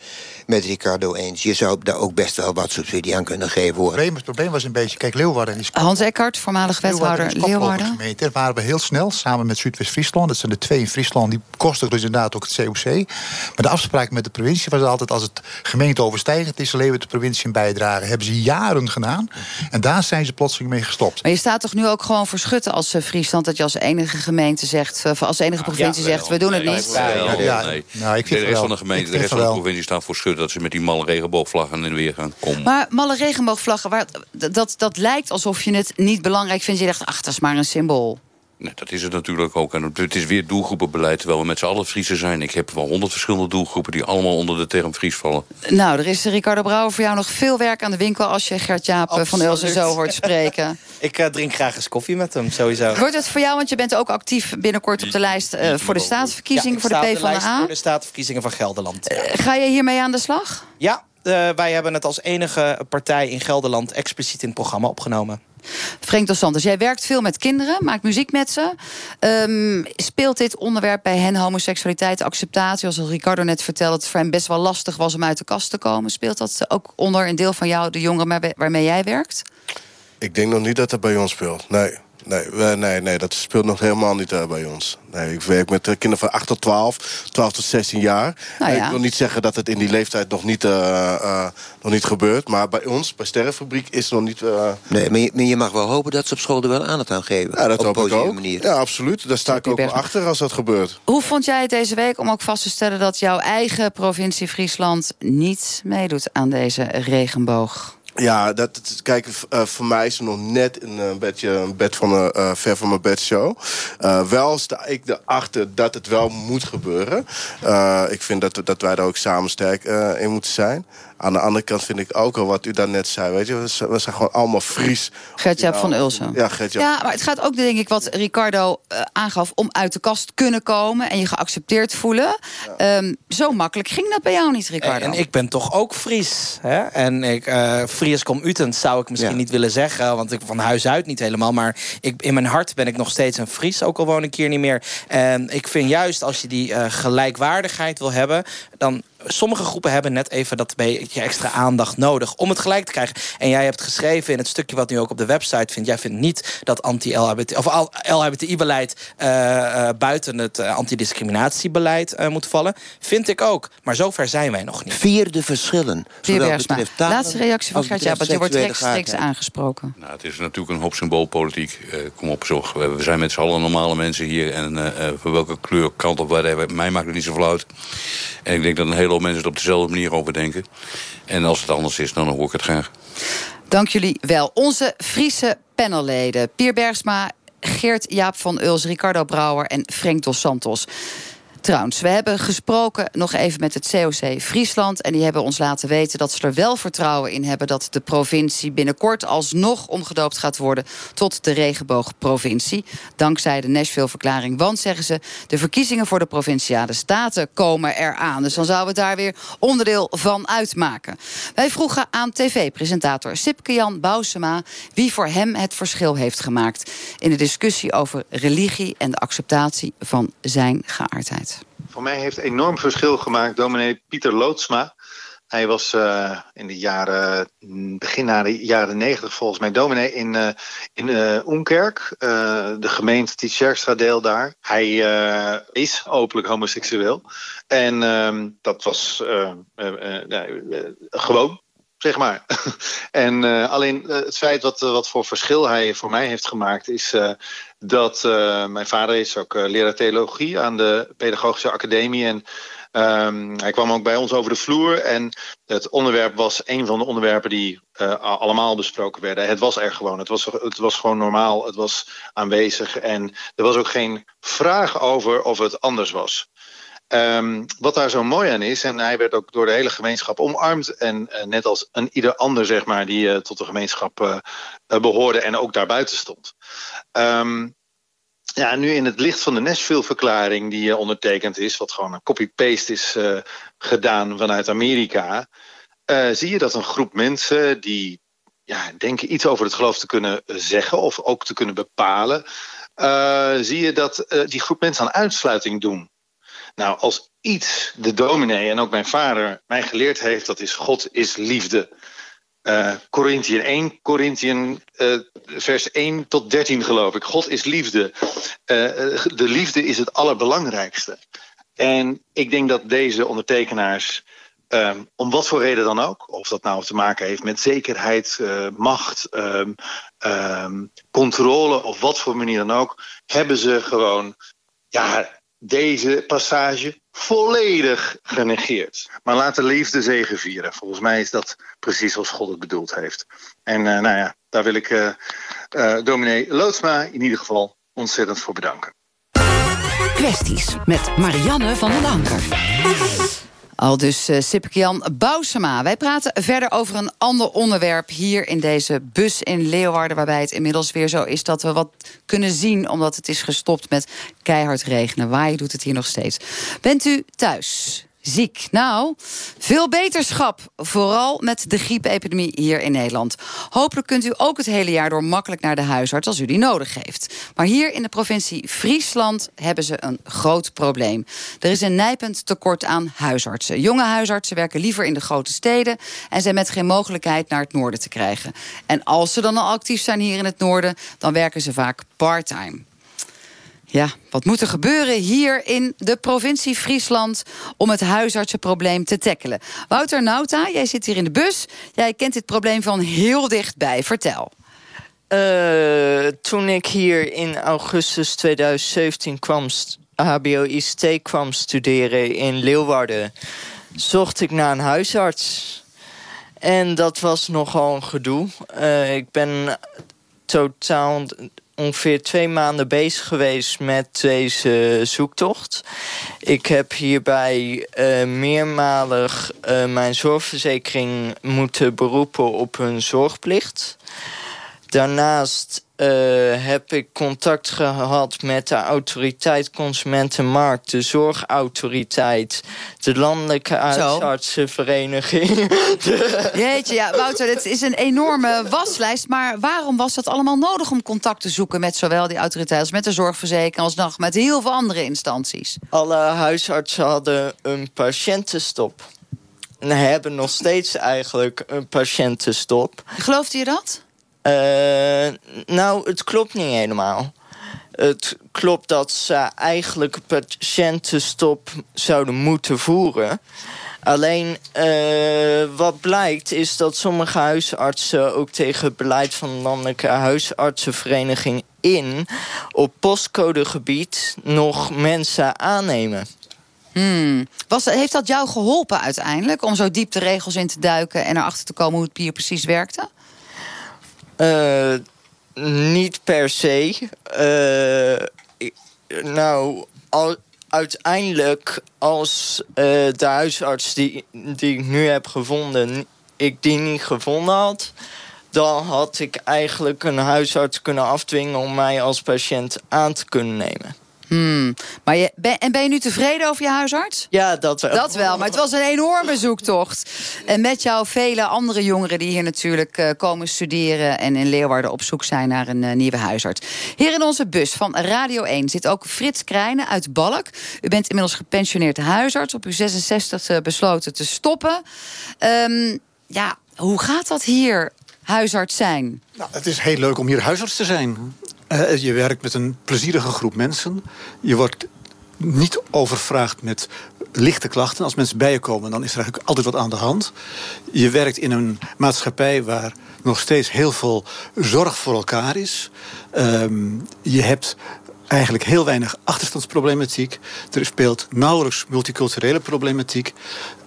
[SPEAKER 11] met Ricardo eens... je zou daar ook best wel wat subsidie aan kunnen geven, hoor.
[SPEAKER 13] Het probleem, was een beetje, kijk, Leeuwarden is...
[SPEAKER 2] Hans Eckhart, voormalig wethouder Leeuwarden.
[SPEAKER 13] Gemeente, waren we heel snel, samen met Zuidwest-Friesland. Dat zijn de twee in Friesland, die kosten dus inderdaad ook het COC. Maar de afspraak met de provincie was altijd... als het gemeente overstijgend is, levert de provincie een bijdrage. hebben ze jaren gedaan. En daar zijn ze plotseling mee gestopt.
[SPEAKER 2] Maar je staat toch nu ook gewoon voor schutten als uh, Friesland... dat je als enige gemeente zegt, uh, als enige provincie ja, zegt... we doen het niet.
[SPEAKER 12] Ja, ja, nee. Nou, ik vind de rest van de gemeente, de rest van de provincie staan voor schut... dat ze met die malle regenboogvlaggen in weer gaan komen.
[SPEAKER 2] Maar malle regenboogvlaggen, waar, dat, dat lijkt alsof je het niet belangrijk vindt. Je dacht, ach, dat is maar een symbool.
[SPEAKER 12] Nee, dat is het natuurlijk ook. En het is weer doelgroepenbeleid, terwijl we met z'n allen Friesen zijn. Ik heb wel honderd verschillende doelgroepen die allemaal onder de term Fries vallen.
[SPEAKER 2] Nou, er is Ricardo Brouwer voor jou nog veel werk aan de winkel... als je Gert-Jaap van Ulsen zo hoort spreken.
[SPEAKER 3] Ik uh, drink graag eens koffie met hem, sowieso.
[SPEAKER 2] Wordt het voor jou, want je bent ook actief binnenkort op de lijst... Uh, voor de staatsverkiezingen, ja, voor de PvdA?
[SPEAKER 3] voor de staatsverkiezingen van Gelderland.
[SPEAKER 2] Uh, ga je hiermee aan de slag?
[SPEAKER 3] Ja, wij hebben het als enige partij in Gelderland... expliciet in het programma opgenomen.
[SPEAKER 2] Frank dos Santos, jij werkt veel met kinderen, maakt muziek met ze. Um, speelt dit onderwerp bij hen homoseksualiteit, acceptatie? Zoals Ricardo net vertelde, dat het voor hem best wel lastig was om uit de kast te komen. Speelt dat ook onder een deel van jou, de jongeren waarmee jij werkt?
[SPEAKER 4] Ik denk nog niet dat dat bij ons speelt, nee. Nee, nee, nee, dat speelt nog helemaal niet uh, bij ons. Nee, ik werk met kinderen van 8 tot 12, 12 tot 16 jaar.
[SPEAKER 2] Nou ja.
[SPEAKER 4] Ik wil niet zeggen dat het in die leeftijd nog niet, uh, uh, nog niet gebeurt. Maar bij ons, bij Sterrenfabriek, is het nog niet...
[SPEAKER 11] Nee, maar je, maar je, mag wel hopen dat ze op school er wel aan het aan geven.
[SPEAKER 4] Ja, dat
[SPEAKER 11] op
[SPEAKER 4] hoop
[SPEAKER 11] een
[SPEAKER 4] ik ook.
[SPEAKER 11] manier.
[SPEAKER 4] Ja, absoluut. Daar sta ik ook wel achter als dat gebeurt.
[SPEAKER 2] Hoe vond jij het deze week om ook vast te stellen... dat jouw eigen provincie Friesland niet meedoet aan deze regenboog?
[SPEAKER 4] Ja, dat, kijk, uh, voor mij is het nog net een, een beetje een bed van een uh, ver van mijn bedshow. Uh, wel sta ik erachter dat het wel moet gebeuren. ik vind dat, dat wij daar ook samen sterk in moeten zijn. Aan de andere kant vind ik ook al wat u daarnet zei. Weet je, we zijn, we zijn gewoon allemaal Fries.
[SPEAKER 2] Gertjaap van Ulsen.
[SPEAKER 4] Ja, Gertjaap.
[SPEAKER 2] Ja, maar het gaat ook, denk ik, wat Ricardo uh, aangaf... om uit de kast kunnen komen en je geaccepteerd voelen. Ja. Um, zo makkelijk ging dat bij jou niet, Ricardo.
[SPEAKER 3] En, en ik ben toch ook Fries. Hè? En ik, uh, Fries kom utens zou ik misschien ja. niet willen zeggen... want ik van huis uit niet helemaal. Maar ik, in mijn hart ben ik nog steeds een Fries. Ook al woon ik hier niet meer. En ik vind juist als je die uh, gelijkwaardigheid wil hebben... dan sommige groepen hebben net even dat beetje extra aandacht nodig om het gelijk te krijgen. En jij hebt geschreven in het stukje wat nu ook op de website vindt. Jij vindt niet dat anti-LHBT of LHBTI-beleid uh, buiten het uh, antidiscriminatiebeleid moet vallen. Vind ik ook. Maar zover zijn wij nog niet.
[SPEAKER 11] Vier de verschillen.
[SPEAKER 2] Laatste reactie van Gert want je wordt rechtstreeks aangesproken.
[SPEAKER 12] Nou, het is natuurlijk een hoop symboolpolitiek. kom op, zorg. We zijn met z'n allen normale mensen hier. En voor welke kleur, kant of whatever, mij maakt het niet zo uit. En ik denk dat een hele mensen het op dezelfde manier over denken. En als het anders is, dan hoor ik het graag.
[SPEAKER 2] Dank jullie wel. Onze Friese panelleden. Pier Bergsma, Geert Jaap van Uls, Ricardo Brouwer en Frank Dos Santos. Trouwens, we hebben gesproken nog even met het COC Friesland... en die hebben ons laten weten dat ze er wel vertrouwen in hebben... dat de provincie binnenkort alsnog omgedoopt gaat worden... tot de regenboogprovincie, dankzij de Nashville-verklaring. Want, zeggen ze, de verkiezingen voor de Provinciale Staten komen eraan. Dus dan zouden we daar weer onderdeel van uitmaken. Wij vroegen aan tv-presentator Sipke Jan Bousema... wie voor hem het verschil heeft gemaakt... in de discussie over religie en de acceptatie van zijn geaardheid.
[SPEAKER 14] Voor mij heeft enorm verschil gemaakt dominee Pieter Loodsma. Hij was uh, in de jaren, begin na de jaren negentig volgens mij dominee in, uh, in uh, Oenkerk, de gemeente Tjitsjerstra deel daar. Hij is openlijk homoseksueel. En ehm, dat was gewoon zeg maar. en uh, alleen uh, het feit wat, wat voor verschil hij voor mij heeft gemaakt... is dat mijn vader is ook leraar theologie aan de Pedagogische Academie... en um, hij kwam ook bij ons over de vloer en het onderwerp was een van de onderwerpen die allemaal besproken werden. Het was er gewoon, het was, het was gewoon normaal, het was aanwezig en er was ook geen vraag over of het anders was. Um, wat daar zo mooi aan is, en hij werd ook door de hele gemeenschap omarmd. En uh, net als een ieder ander, zeg maar, die uh, tot de gemeenschap uh, behoorde en ook daarbuiten stond. Um, ja, nu in het licht van de Nashville-verklaring die ondertekend is, wat gewoon een copy-paste is gedaan vanuit Amerika, zie je dat een groep mensen die ja, denken iets over het geloof te kunnen zeggen of ook te kunnen bepalen, zie je dat die groep mensen aan uitsluiting doen. Nou, als iets de dominee en ook mijn vader mij geleerd heeft, dat is God is liefde. Uh, Corinthiën 1, Corinthiën uh, vers 1 tot 13 geloof ik. God is liefde. Uh, de liefde is het allerbelangrijkste. En ik denk dat deze ondertekenaars, um, om wat voor reden dan ook, of dat nou te maken heeft met zekerheid, macht, um, controle of wat voor manier dan ook, hebben ze gewoon ja, deze passage volledig genegeerd. Maar laat de liefde zegen vieren. Volgens mij is dat precies zoals God het bedoeld heeft. En uh, nou ja, daar wil ik uh, uh, dominee Loodsma in ieder geval ontzettend voor bedanken.
[SPEAKER 7] Kwesties met Marianne van den Anker.
[SPEAKER 2] Al dus uh, Sipkian Bousema. Wij praten verder over een ander onderwerp hier in deze bus in Leeuwarden... waarbij het inmiddels weer zo is dat we wat kunnen zien... omdat het is gestopt met keihard regenen. Waaien doet het hier nog steeds. Bent u thuis? Ziek. Nou, veel beterschap. Vooral met de griepepidemie hier in Nederland. Hopelijk kunt u ook het hele jaar door makkelijk naar de huisarts als u die nodig heeft. Maar hier in de provincie Friesland hebben ze een groot probleem. Er is een nijpend tekort aan huisartsen. Jonge huisartsen werken liever in de grote steden en zijn met geen mogelijkheid naar het noorden te krijgen. En als ze dan al actief zijn hier in het noorden, dan werken ze vaak part-time. Ja, wat moet er gebeuren hier in de provincie Friesland... om het huisartsenprobleem te tackelen? Wouter Nauta, jij zit hier in de bus. Jij kent dit probleem van heel dichtbij. Vertel.
[SPEAKER 15] Uh, toen ik hier in augustus 2017 kwam, HBO-ICT kwam studeren in Leeuwarden... zocht ik naar een huisarts... En dat was nogal een gedoe. Uh, ik ben totaal ongeveer twee maanden bezig geweest met deze zoektocht. Ik heb hierbij uh, meermalig uh, mijn zorgverzekering moeten beroepen op hun zorgplicht. Daarnaast heb ik contact gehad met de autoriteit Consumentenmarkt, de zorgautoriteit, de Landelijke Huisartsenvereniging.
[SPEAKER 2] Jeetje, ja, Wouter, het is een enorme waslijst. Maar waarom was dat allemaal nodig om contact te zoeken met zowel die autoriteit als met de zorgverzekering, als nog met heel veel andere instanties?
[SPEAKER 15] Alle huisartsen hadden een patiëntenstop. En hebben nog steeds eigenlijk een patiëntenstop.
[SPEAKER 2] Geloofde je dat?
[SPEAKER 15] Uh, nou, het klopt niet helemaal. Het klopt dat ze eigenlijk patiëntenstop zouden moeten voeren. Alleen uh, wat blijkt is dat sommige huisartsen ook tegen het beleid van de Landelijke Huisartsenvereniging in op postcodegebied nog mensen aannemen.
[SPEAKER 2] Hmm. Was, heeft dat jou geholpen uiteindelijk om zo diep de regels in te duiken en erachter te komen hoe het hier precies werkte?
[SPEAKER 15] Uh, niet per se. Uh, nou, uiteindelijk als uh, de huisarts die, die ik nu heb gevonden... ik die niet gevonden had... dan had ik eigenlijk een huisarts kunnen afdwingen... om mij als patiënt aan te kunnen nemen.
[SPEAKER 2] Hmm. Maar je, ben, en ben je nu tevreden over je huisarts?
[SPEAKER 15] Ja, dat wel.
[SPEAKER 2] Dat wel, maar het was een enorme zoektocht. En met jou vele andere jongeren die hier natuurlijk uh, komen studeren... en in Leeuwarden op zoek zijn naar een uh, nieuwe huisarts. Hier in onze bus van Radio 1 zit ook Frits Krijnen uit Balk. U bent inmiddels gepensioneerd huisarts. Op uw 66 besloten te stoppen. Um, ja, hoe gaat dat hier, huisarts zijn?
[SPEAKER 16] Nou, het is heel leuk om hier huisarts te zijn. Uh, je werkt met een plezierige groep mensen. Je wordt niet overvraagd met lichte klachten. Als mensen bij je komen, dan is er eigenlijk altijd wat aan de hand. Je werkt in een maatschappij waar nog steeds heel veel zorg voor elkaar is. Um, je hebt eigenlijk heel weinig achterstandsproblematiek. Er speelt nauwelijks multiculturele problematiek.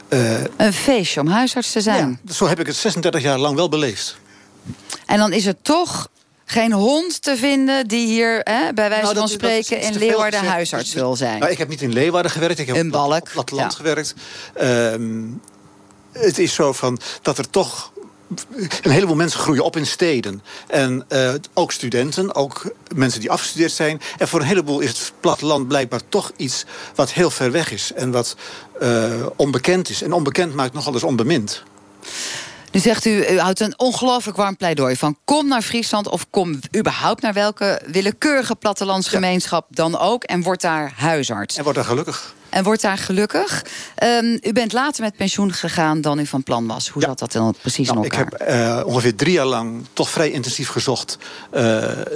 [SPEAKER 2] Uh, een feestje om huisarts te zijn.
[SPEAKER 16] Ja, zo heb ik het 36 jaar lang wel beleefd.
[SPEAKER 2] En dan is het toch geen hond te vinden die hier hè, bij wijze nou, van spreken in Leeuwarden huisarts wil zijn.
[SPEAKER 16] Nou, ik heb niet in Leeuwarden gewerkt, ik heb
[SPEAKER 2] in Balk.
[SPEAKER 16] op platteland ja. gewerkt. Um, het is zo van dat er toch een heleboel mensen groeien op in steden. En uh, ook studenten, ook mensen die afgestudeerd zijn. En voor een heleboel is het platteland blijkbaar toch iets wat heel ver weg is. En wat uh, onbekend is. En onbekend maakt nogal eens onbemind.
[SPEAKER 2] Nu zegt u, u houdt een ongelooflijk warm pleidooi van... kom naar Friesland of kom überhaupt naar welke willekeurige plattelandsgemeenschap dan ook... en word daar huisarts.
[SPEAKER 16] En word daar gelukkig.
[SPEAKER 2] En wordt daar gelukkig. Um, u bent later met pensioen gegaan dan u van plan was. Hoe ja. zat dat dan precies
[SPEAKER 16] nou,
[SPEAKER 2] in elkaar?
[SPEAKER 16] Ik heb uh, ongeveer drie jaar lang toch vrij intensief gezocht uh,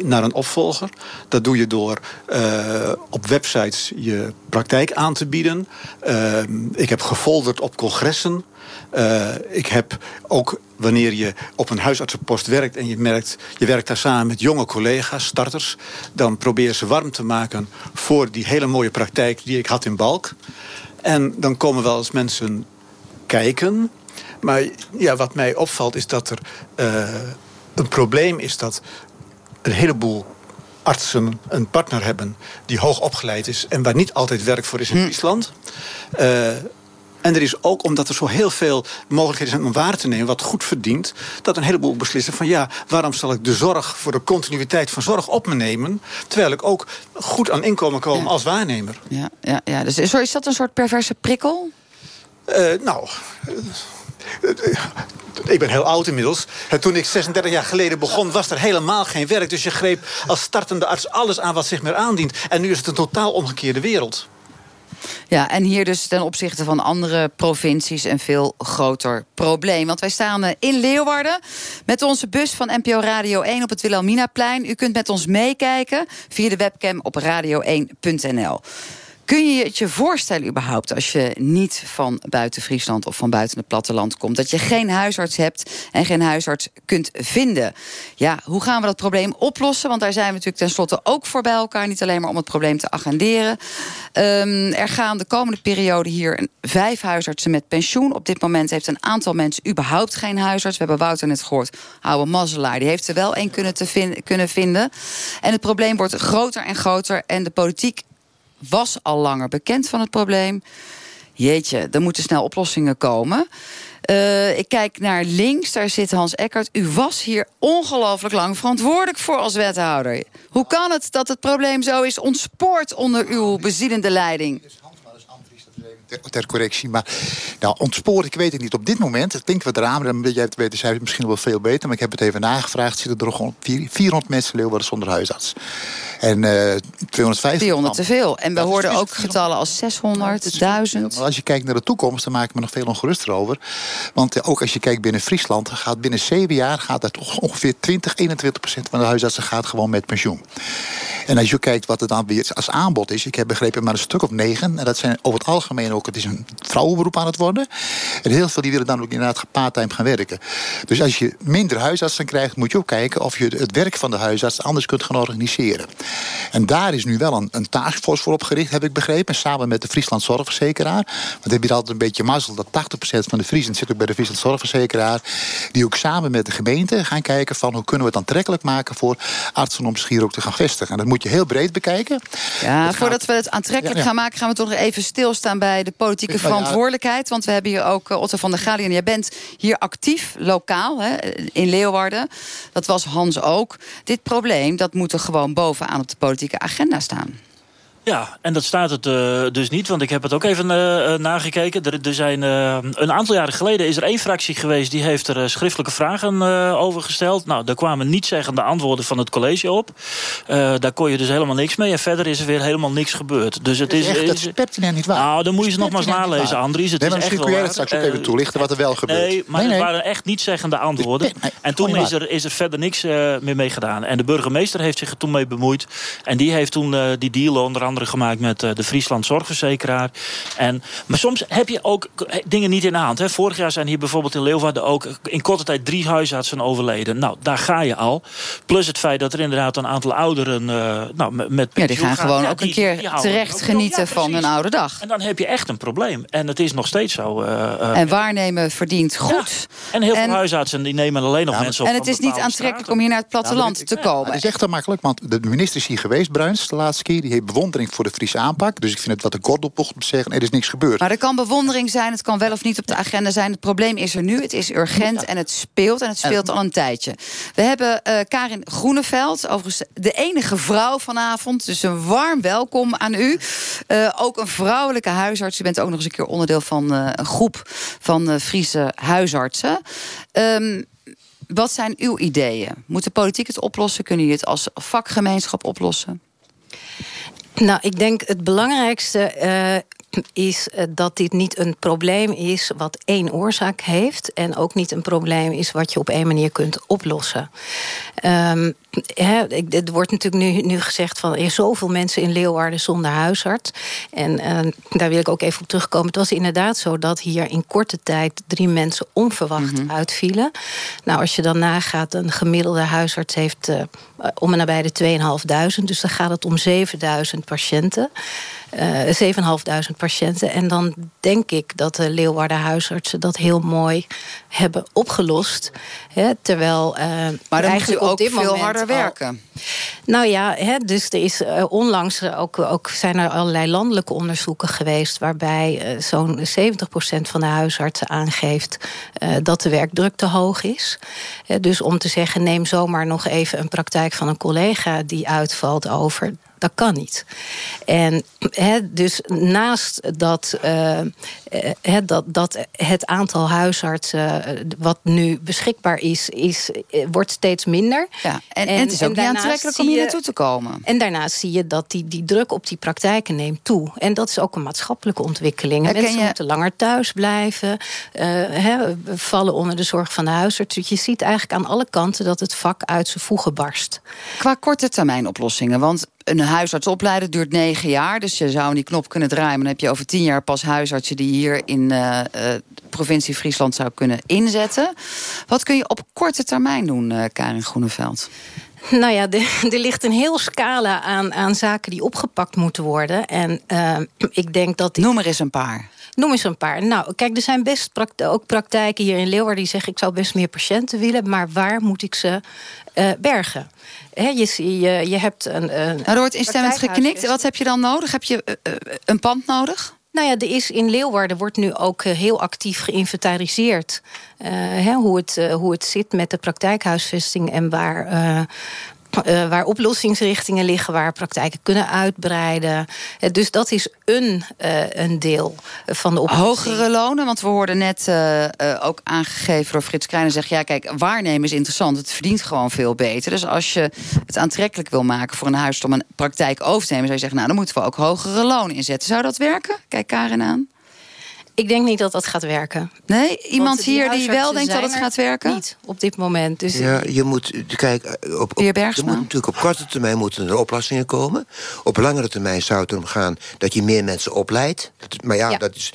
[SPEAKER 16] naar een opvolger. Dat doe je door uh, op websites je praktijk aan te bieden. Ehm, ik heb gefolderd op congressen. Uh, ik heb ook wanneer je op een huisartsenpost werkt en je merkt, je werkt daar samen met jonge collega's, starters, dan probeer je ze warm te maken voor die hele mooie praktijk die ik had in Balk. En dan komen wel eens mensen kijken. Maar ja, wat mij opvalt is dat er uh, een probleem is dat een heleboel artsen een partner hebben die hoog opgeleid is en waar niet altijd werk voor is in Friesland. Uh, en er is ook, omdat er zo heel veel mogelijkheden zijn om waar te nemen... wat goed verdient, dat een heleboel beslissen van... ja, waarom zal ik de zorg voor de continuïteit van zorg op me nemen... terwijl ik ook goed aan inkomen kom ja. als waarnemer.
[SPEAKER 2] Ja, ja, ja. Dus is dat een soort perverse prikkel?
[SPEAKER 16] Uh, nou... Ik ben heel oud inmiddels. Toen ik 36 jaar geleden begon, was er helemaal geen werk. Dus je greep als startende arts alles aan wat zich meer aandient. En nu is het een totaal omgekeerde wereld.
[SPEAKER 2] Ja, en hier dus ten opzichte van andere provincies een veel groter probleem. Want wij staan eh, in Leeuwarden met onze bus van NPO Radio 1 op het Wilhelminaplein. U kunt met ons meekijken via de webcam op radio1.nl. Kun je het je voorstellen überhaupt als je niet van buiten Friesland of van buiten het platteland komt, dat je geen huisarts hebt en geen huisarts kunt vinden? Ja, hoe gaan we dat probleem oplossen? Want daar zijn we natuurlijk tenslotte ook voor bij elkaar, niet alleen maar om het probleem te agenderen. Um, er gaan de komende periode hier vijf huisartsen met pensioen. Op dit moment heeft een aantal mensen überhaupt geen huisarts. We hebben Wouter net gehoord, oude mazzelaar, die heeft er wel één kunnen, te kunnen vinden. En het probleem wordt groter en groter en de politiek was al langer bekend van het probleem. Jeetje, er moeten snel oplossingen komen. Eh, ik kijk naar links, daar zit Hans Eckert. U was hier ongelooflijk lang verantwoordelijk voor als wethouder. Hoe kan het dat het probleem zo is ontspoord onder uw bezielende leiding?
[SPEAKER 13] Ter, ter correctie. Maar nou, ontspoord, ik weet het niet. Op dit moment, het klinkt wat raar, maar jij het weten, zij het misschien wel veel beter. Maar ik heb het even nagevraagd. Zitten er nog 400 mensen Leeuwarden zonder huisarts. En uh, 250.
[SPEAKER 2] 400 te veel. En we hoorden ook getallen als 600, 1000.
[SPEAKER 13] Maar als je kijkt naar de toekomst, dan maak ik me nog veel ongeruster over. Want uh, ook als je kijkt binnen Friesland, gaat binnen zeven jaar gaat toch ongeveer 20, 21 procent van de huisartsen gaat gewoon met pensioen. En als je kijkt wat er dan weer als aanbod is, ik heb begrepen maar een stuk of negen. En dat zijn over het algemeen ook, het is een vrouwenberoep aan het worden. En heel veel die willen dan ook inderdaad part-time gaan werken. Dus als je minder huisartsen krijgt, moet je ook kijken of je het werk van de huisarts anders kunt gaan organiseren. En daar is nu wel een, een taskforce voor opgericht, heb ik begrepen. Samen met de Friesland Zorgverzekeraar. Want heb je altijd een beetje mazzel dat 80% van de Friesen zit ook bij de Friesland Zorgverzekeraar. Die ook samen met de gemeente gaan kijken van hoe kunnen we het aantrekkelijk maken voor artsen om zich hier ook te gaan vestigen. En dat moet je heel breed bekijken.
[SPEAKER 2] Ja, voordat we het aantrekkelijk ja, ja. gaan maken, gaan we toch nog even stilstaan bij de politieke verantwoordelijkheid. Want we hebben hier ook uh, Otto van der Galien. Jij bent hier actief, lokaal, hè, in Leeuwarden. Dat was Hans ook. Dit probleem, dat moet er gewoon bovenaan op de politieke agenda staan.
[SPEAKER 17] Ja, en dat staat het uh, dus niet, want ik heb het ook even uh, nagekeken. Er, er zijn, uh, een aantal jaren geleden is er één fractie geweest... die heeft er schriftelijke vragen over gesteld. Nou, daar kwamen niet zeggende antwoorden van het college op. daar kon je dus helemaal niks mee. En verder is er weer helemaal niks gebeurd. Dus het
[SPEAKER 13] is,
[SPEAKER 17] is,
[SPEAKER 13] echt, dat is pertinent niet waar.
[SPEAKER 17] Nou, dan moet je ze nog maar eens nalezen, Andries. Het
[SPEAKER 13] nee,
[SPEAKER 17] is
[SPEAKER 13] maar
[SPEAKER 17] echt
[SPEAKER 13] kun jij dat straks ook even toelichten wat er wel gebeurt.
[SPEAKER 17] Nee, maar nee, nee. het waren echt niet zeggende antwoorden. En toen is er, is er verder niks meer mee gedaan. En de burgemeester heeft zich er toen mee bemoeid. En die heeft toen die deal onder andere gemaakt met de Friesland Zorgverzekeraar. En, maar soms heb je ook dingen niet in de hand. Hè. Vorig jaar zijn hier bijvoorbeeld in Leeuwarden ook in korte tijd drie huisartsen overleden. Nou, daar ga je al. Plus het feit dat er inderdaad een aantal ouderen uh, nou, met
[SPEAKER 2] Ja, die gaan gewoon ja, ook een keer die, die terecht genieten ja, van hun oude dag.
[SPEAKER 17] En dan heb je echt een probleem. En het is nog steeds zo. Uh, uh,
[SPEAKER 2] en waarnemen verdient goed.
[SPEAKER 17] En heel en, veel huisartsen die nemen alleen nog mensen op.
[SPEAKER 2] En het is niet aantrekkelijk om hier naar het platteland te komen.
[SPEAKER 13] Het is echt te makkelijk, want de minister is hier geweest, Bruins, de laatste keer. Die heeft bewondering voor de Friese aanpak. Dus ik vind het wat bocht om te zeggen, er is niks gebeurd.
[SPEAKER 2] Maar er kan bewondering zijn, het kan wel of niet op de agenda zijn. Het probleem is er nu, het is urgent ja. en het speelt. En het speelt al een tijdje. We hebben uh, Karin Groeneveld, overigens de enige vrouw vanavond. Dus een warm welkom aan u. Uh, ook een vrouwelijke huisarts. U bent ook nog eens een keer onderdeel van uh, een groep van Friese huisartsen. Um, wat zijn uw ideeën? Moet de politiek het oplossen? Kunnen jullie het als vakgemeenschap oplossen?
[SPEAKER 18] Nou, ik denk het belangrijkste uh, is dat dit niet een probleem is wat één oorzaak heeft. En ook niet een probleem is wat je op één manier kunt oplossen. Um, He, het wordt natuurlijk nu, nu gezegd van er zijn zoveel mensen in Leeuwarden zonder huisarts. En uh, daar wil ik ook even op terugkomen. Het was inderdaad zo dat hier in korte tijd drie mensen onverwacht mm -hmm. uitvielen. Nou, als je dan nagaat, een gemiddelde huisarts heeft uh, om en nabij de 2.500. Dus dan gaat het om 7.000 patiënten. Uh, 7.500 patiënten. En dan denk ik dat de Leeuwarden huisartsen dat heel mooi hebben opgelost. He, terwijl
[SPEAKER 2] maar dan eigenlijk ook op dit veel moment harder werken.
[SPEAKER 18] Nou ja, he, dus er is uh, onlangs ook, ook zijn er allerlei landelijke onderzoeken geweest waarbij uh, zo'n 70% van de huisartsen aangeeft uh, dat de werkdruk te hoog is. Dus om te zeggen, neem zomaar nog even een praktijk van een collega die uitvalt over. Dat kan niet. En he, dus naast dat, uh, he, dat, dat het aantal huisartsen wat nu beschikbaar is, is wordt steeds minder.
[SPEAKER 2] Ja, en, en, het is ook niet aantrekkelijk om hier naartoe te komen.
[SPEAKER 18] En daarnaast zie je dat die, die druk op die praktijken neemt toe. En dat is ook een maatschappelijke ontwikkeling. Herken Mensen je... moeten langer thuis blijven, uh, he, vallen onder de zorg van de huisarts. Dus je ziet eigenlijk aan alle kanten dat het vak uit zijn voegen barst.
[SPEAKER 2] Qua korte termijn oplossingen, want een huisarts opleiden duurt negen jaar. Dus je zou die knop kunnen draaien. Maar dan heb je over tien jaar pas huisartsen die hier in uh, uh, provincie Friesland zou kunnen inzetten. Wat kun je op korte termijn doen, uh, Karin Groeneveld?
[SPEAKER 18] Nou ja, er ligt een heel scala aan, aan zaken die opgepakt moeten worden. En uh, ik denk dat. Die...
[SPEAKER 2] Noem er eens een paar.
[SPEAKER 18] Noem eens een paar. Nou, kijk, er zijn best ook praktijken hier in Leeuwarden die zeggen: ik zou best meer patiënten willen, maar waar moet ik ze uh, bergen? He, je, je, je hebt een. een
[SPEAKER 2] nou, er wordt instemmend geknikt. Wat heb je dan nodig? Heb je uh, een pand nodig?
[SPEAKER 18] Nou ja, er is in Leeuwarden wordt nu ook eh, heel actief geïnventariseerd. eh, hè, hoe, het, eh, hoe het zit met de praktijkhuisvesting en waar. eh, eh, waar oplossingsrichtingen liggen, waar praktijken kunnen uitbreiden. Eh, dus dat is een, eh, een deel van de oplossing.
[SPEAKER 2] Hogere lonen, want we hoorden net ook aangegeven door Frits Krijnen... zegt, ja kijk, waarnemen is interessant, het verdient gewoon veel beter. Dus als je het aantrekkelijk wil maken voor een huis om een praktijk over te nemen... zou je zeggen, nou dan moeten we ook hogere lonen inzetten. Zou dat werken? Kijk Karin aan.
[SPEAKER 18] Ik denk niet dat dat gaat werken.
[SPEAKER 2] Nee, iemand
[SPEAKER 18] die
[SPEAKER 2] hier die wel denkt dat het gaat werken?
[SPEAKER 18] Niet op dit moment. Dus
[SPEAKER 11] Ja, je moet, kijk, op, op, er
[SPEAKER 2] Bergsma?
[SPEAKER 11] moet natuurlijk op korte termijn moeten er oplossingen komen. Op langere termijn zou het erom gaan dat je meer mensen opleidt. Maar ja,
[SPEAKER 2] Ja.
[SPEAKER 11] Dat, is,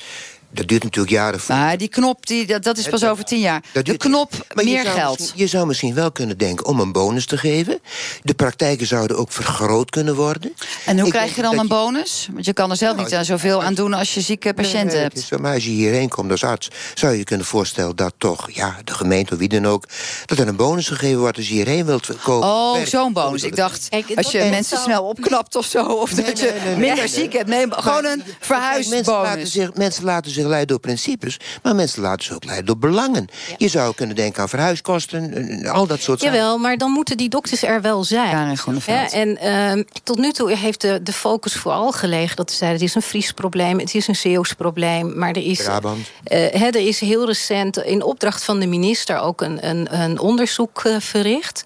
[SPEAKER 11] dat duurt natuurlijk jaren. Voor.
[SPEAKER 2] Maar die knop, die, dat, dat is pas over tien jaar.
[SPEAKER 11] Dat
[SPEAKER 2] De knop,
[SPEAKER 11] Maar
[SPEAKER 2] meer geld.
[SPEAKER 11] Je zou misschien wel kunnen denken om een bonus te geven. De praktijken zouden ook vergroot kunnen worden.
[SPEAKER 2] En hoe
[SPEAKER 11] Ik
[SPEAKER 2] krijg je dan een bonus? Want je kan er zelf
[SPEAKER 11] Nou,
[SPEAKER 2] niet aan zoveel aan doen als je zieke patiënten
[SPEAKER 11] Nee,
[SPEAKER 2] hebt.
[SPEAKER 11] het is zo, maar als je hierheen komt als arts, zou je je kunnen voorstellen dat toch, ja, de gemeente of wie dan ook, dat er een bonus gegeven wordt als je hierheen wilt komen.
[SPEAKER 2] Oh, zo'n bonus. Ik dacht, als je mensen snel opknapt of zo... of dat je
[SPEAKER 11] nee,
[SPEAKER 2] minder
[SPEAKER 11] nee.
[SPEAKER 2] ziek hebt. Nee, gewoon een verhuisbonus.
[SPEAKER 11] zich, mensen laten zich leiden door principes, maar mensen laten zich ook leiden door belangen. Je zou kunnen denken aan verhuiskosten, en al dat soort zaken.
[SPEAKER 18] Jawel, maar dan moeten die dokters er wel zijn. Ja, en ehm, tot nu toe heeft de, de focus vooral gelegen dat ze zeiden: het is een Fries probleem, het is een Zeeuws probleem. Maar er is,
[SPEAKER 11] Brabant.
[SPEAKER 18] eh, hè, er is heel recent in opdracht van de minister ook een, een, een onderzoek eh, verricht.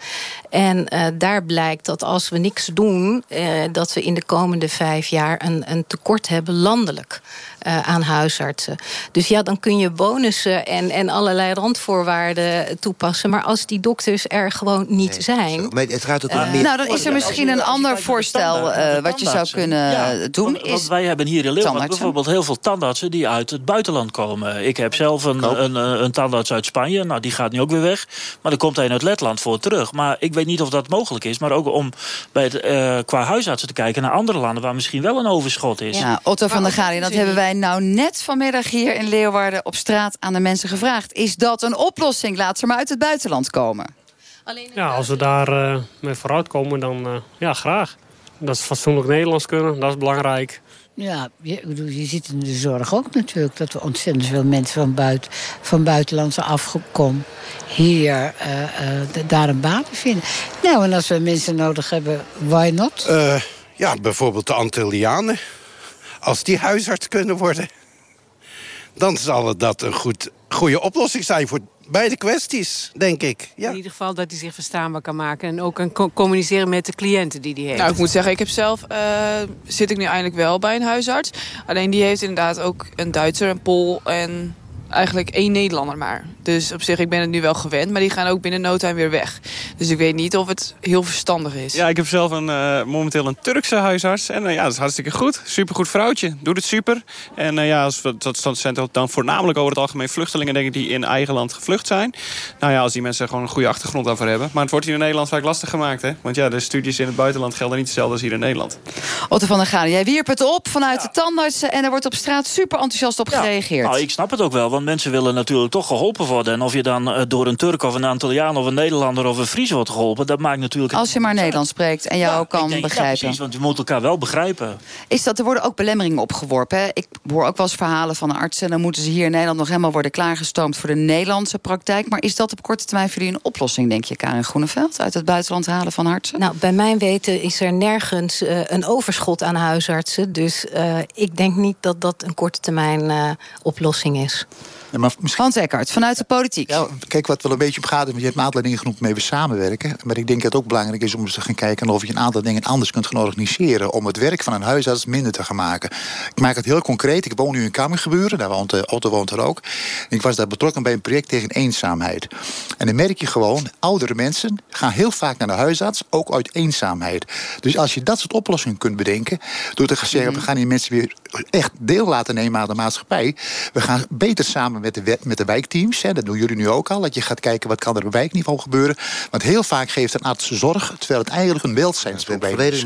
[SPEAKER 18] En eh, daar blijkt dat als we niks doen, eh, dat we in de komende vijf jaar een, een tekort hebben landelijk. eh, aan huisartsen. Dus ja, dan kun je bonussen en, en allerlei randvoorwaarden toepassen. Maar als die dokters er gewoon niet zijn.
[SPEAKER 11] Maar het gaat ook meer...
[SPEAKER 2] Nou, dan is er misschien een ander voorstel eh, wat je zou kunnen
[SPEAKER 17] Ja,
[SPEAKER 2] doen.
[SPEAKER 17] want, wij hebben hier in Leeuwarden bijvoorbeeld heel veel tandartsen die uit het buitenland komen. Ik heb zelf een, een, een tandarts uit Spanje. Nou, die gaat nu ook weer weg. Maar er komt een uit Letland voor terug. Maar ik weet niet of dat mogelijk is. Maar ook om bij het, eh, qua huisartsen te kijken naar andere landen waar misschien wel een overschot is.
[SPEAKER 2] Ja, Otto van der Galie, dat hebben wij nou net vanmiddag hier in Leeuwarden op straat aan de mensen gevraagd. Is dat een oplossing? Laat ze maar uit het buitenland komen.
[SPEAKER 5] Ja, als we daar eh, mee vooruit komen, dan eh, ja, graag. Dat ze fatsoenlijk Nederlands kunnen, dat is belangrijk.
[SPEAKER 8] Ja, je, ziet in de zorg ook natuurlijk dat we ontzettend veel mensen van, buiten, van buitenlandse afkom hier eh, eh, daar een baan vinden. Nou, en als we mensen nodig hebben, why not?
[SPEAKER 6] Eh, ja, bijvoorbeeld de Antillianen. Als die huisarts kunnen worden... dan zal dat een goed, goede oplossing zijn voor beide kwesties, denk ik. Ja.
[SPEAKER 10] In ieder geval dat hij zich verstaanbaar kan maken. En ook kan co- communiceren met de cliënten die hij heeft.
[SPEAKER 9] Nou, ik moet zeggen, ik heb zelf eh, zit ik nu eindelijk wel bij een huisarts. Alleen die heeft inderdaad ook een Duitser, een Pool en eigenlijk één Nederlander maar. Dus op zich, ik ben het nu wel gewend, maar die gaan ook binnen no time weer weg. Dus ik weet niet of het heel verstandig is.
[SPEAKER 19] Ja, ik heb zelf een, eh, momenteel een Turkse huisarts. En eh, ja, dat is hartstikke goed. Supergoed vrouwtje. Doet het super. En eh, ja, als we, dat, zijn dan voornamelijk over het algemeen vluchtelingen... denk ik, die in eigen land gevlucht zijn. Nou ja, als die mensen gewoon een goede achtergrond daarvoor hebben. Maar het wordt hier in Nederland vaak lastig gemaakt, hè. Want ja, de studies in het buitenland gelden niet hetzelfde als hier in Nederland.
[SPEAKER 2] Otto van der Galie, jij wierp het op vanuit de tandartsen... en er wordt op straat super enthousiast op gereageerd.
[SPEAKER 17] Nou, ik snap het ook wel, want mensen willen natuurlijk toch geholpen worden. En of je dan eh, door een Turk of een Antilliaan of een Nederlander of een Fries wordt geholpen... dat maakt natuurlijk...
[SPEAKER 2] Als je maar Nederlands spreekt en jou ook kan
[SPEAKER 17] ik denk, Ja,
[SPEAKER 2] begrijpen.
[SPEAKER 17] precies, want je moet elkaar wel begrijpen.
[SPEAKER 2] Is dat, er worden ook belemmeringen opgeworpen. Hè? Ik hoor ook wel eens verhalen van de artsen... en dan moeten ze hier in Nederland nog helemaal worden klaargestoomd... voor de Nederlandse praktijk. Maar is dat op korte termijn voor jullie een oplossing, denk je, Karin Groeneveld? Uit het buitenland halen van artsen?
[SPEAKER 18] Nou, bij mijn weten is er nergens eh, een overschot aan huisartsen. Dus eh, ik denk niet dat dat een korte termijn eh, oplossing is.
[SPEAKER 13] Ja, maar misschien...
[SPEAKER 2] Hans Eckert, vanuit de politiek.
[SPEAKER 13] Ja, kijk, wat wel een beetje op gaat, want je hebt een aantal dingen genoemd waarmee we samenwerken. Maar ik denk dat het ook belangrijk is om eens te gaan kijken of je een aantal dingen anders kunt gaan organiseren. Om het werk van een huisarts minder te gaan maken. Ik maak het heel concreet. Ik woon nu in Kammergebeuren, daar woont uh, Otto woont er ook. Ik was daar betrokken bij een project tegen eenzaamheid. En dan merk je gewoon, oudere mensen gaan heel vaak naar de huisarts, ook uit eenzaamheid. Dus als je dat soort oplossingen kunt bedenken, door te gaan zeggen, we gaan die mensen weer echt deel laten nemen aan de maatschappij. We gaan beter samen met de, met de wijkteams. Hè, dat doen jullie nu ook al. Dat je gaat kijken wat kan er op wijkniveau gebeuren. Want heel vaak geeft een arts zorg, terwijl het eigenlijk een welzijnsprobleem is.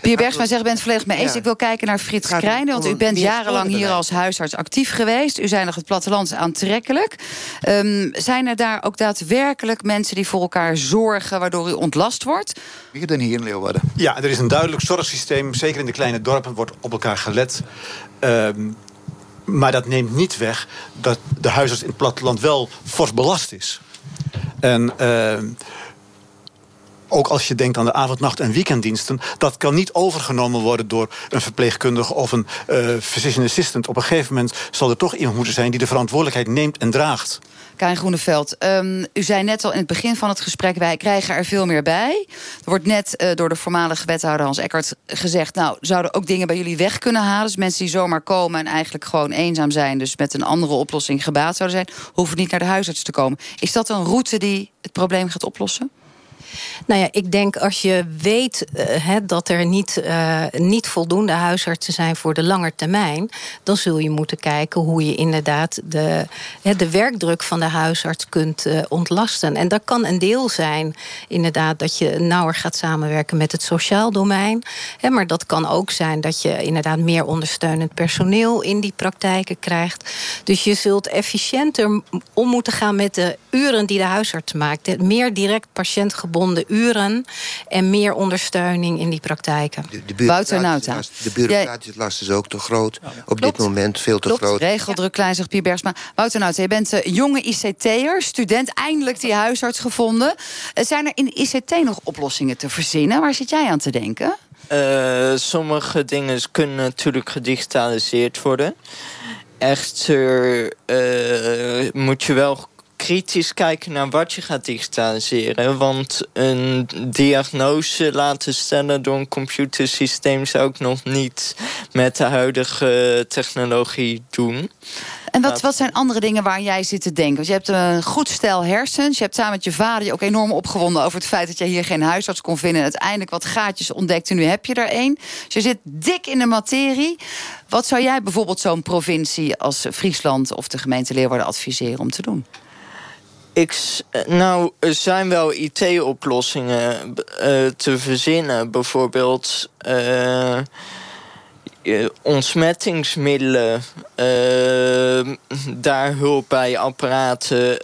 [SPEAKER 2] Pierre Bergsma zegt, bent het volledig mee eens.
[SPEAKER 13] Ja.
[SPEAKER 2] Ik wil kijken naar Frits Krijnen. Want u bent jarenlang hier als huisarts actief geweest. U zijn nog het platteland aantrekkelijk. Ehm, zijn er daar ook daadwerkelijk mensen die voor elkaar zorgen... waardoor u ontlast wordt?
[SPEAKER 13] Meer dan hier in Leeuwarden.
[SPEAKER 16] Ja, er is een duidelijk zorgsysteem. Zeker in de kleine dorpen wordt op elkaar gelet. Ehm, Maar dat neemt niet weg dat de huisarts in het platteland wel fors belast is. En uh, ook als je denkt aan de avond, nacht en weekenddiensten... dat kan niet overgenomen worden door een verpleegkundige... of een uh, physician assistant. Op een gegeven moment zal er toch iemand moeten zijn... die de verantwoordelijkheid neemt en draagt.
[SPEAKER 2] Karin Groeneveld, um, u zei net al in het begin van het gesprek... wij krijgen er veel meer bij. Er wordt net uh, door de voormalige wethouder Hans Eckert gezegd... nou, zouden ook dingen bij jullie weg kunnen halen? Dus mensen die zomaar komen en eigenlijk gewoon eenzaam zijn... dus met een andere oplossing gebaat zouden zijn... hoeven niet naar de huisarts te komen. Is dat een route die het probleem gaat oplossen?
[SPEAKER 18] Nou ja, ik denk als je weet uh, dat er niet, uh, niet voldoende huisartsen zijn voor de lange termijn, dan zul je moeten kijken hoe je inderdaad de, de werkdruk van de huisarts kunt uh, ontlasten. En dat kan een deel zijn, inderdaad, dat je nauwer gaat samenwerken met het sociaal domein. Maar dat kan ook zijn dat je inderdaad meer ondersteunend personeel in die praktijken krijgt. Dus je zult efficiënter om moeten gaan met de uren die de huisarts maakt. Meer direct patiëntgebonden uren en meer ondersteuning in die praktijken.
[SPEAKER 11] De, de Wouter De bureaucratische last is ook te groot. Op dit moment veel te
[SPEAKER 2] Klopt.
[SPEAKER 11] groot.
[SPEAKER 2] Regeldruk, klein, zegt Pier Bergsma. Wouter Nauta, je bent uh, jonge ICT'er, student, eindelijk die huisarts gevonden. Uh, zijn er in de ICT nog oplossingen te verzinnen? Waar zit jij aan te denken?
[SPEAKER 15] Uh, sommige dingen kunnen natuurlijk gedigitaliseerd worden. Echter moet je wel kritisch kijken naar wat je gaat digitaliseren. Want een diagnose laten stellen door een computersysteem zou ik nog niet met de huidige technologie doen.
[SPEAKER 2] En wat, wat zijn andere dingen waar jij zit te denken? Want je hebt een goed stel hersens. Je hebt samen met je vader je ook enorm opgewonden over het feit dat je hier geen huisarts kon vinden. En uiteindelijk wat gaatjes ontdekt en nu heb je er één. Dus je zit dik in de materie. Wat zou jij bijvoorbeeld zo'n provincie als Friesland of de gemeente Leeuwarden adviseren om te doen?
[SPEAKER 15] Ik, nou, er zijn wel IT-oplossingen uh, te verzinnen. Bijvoorbeeld uh, ontsmettingsmiddelen. Daar hulp bij apparaten.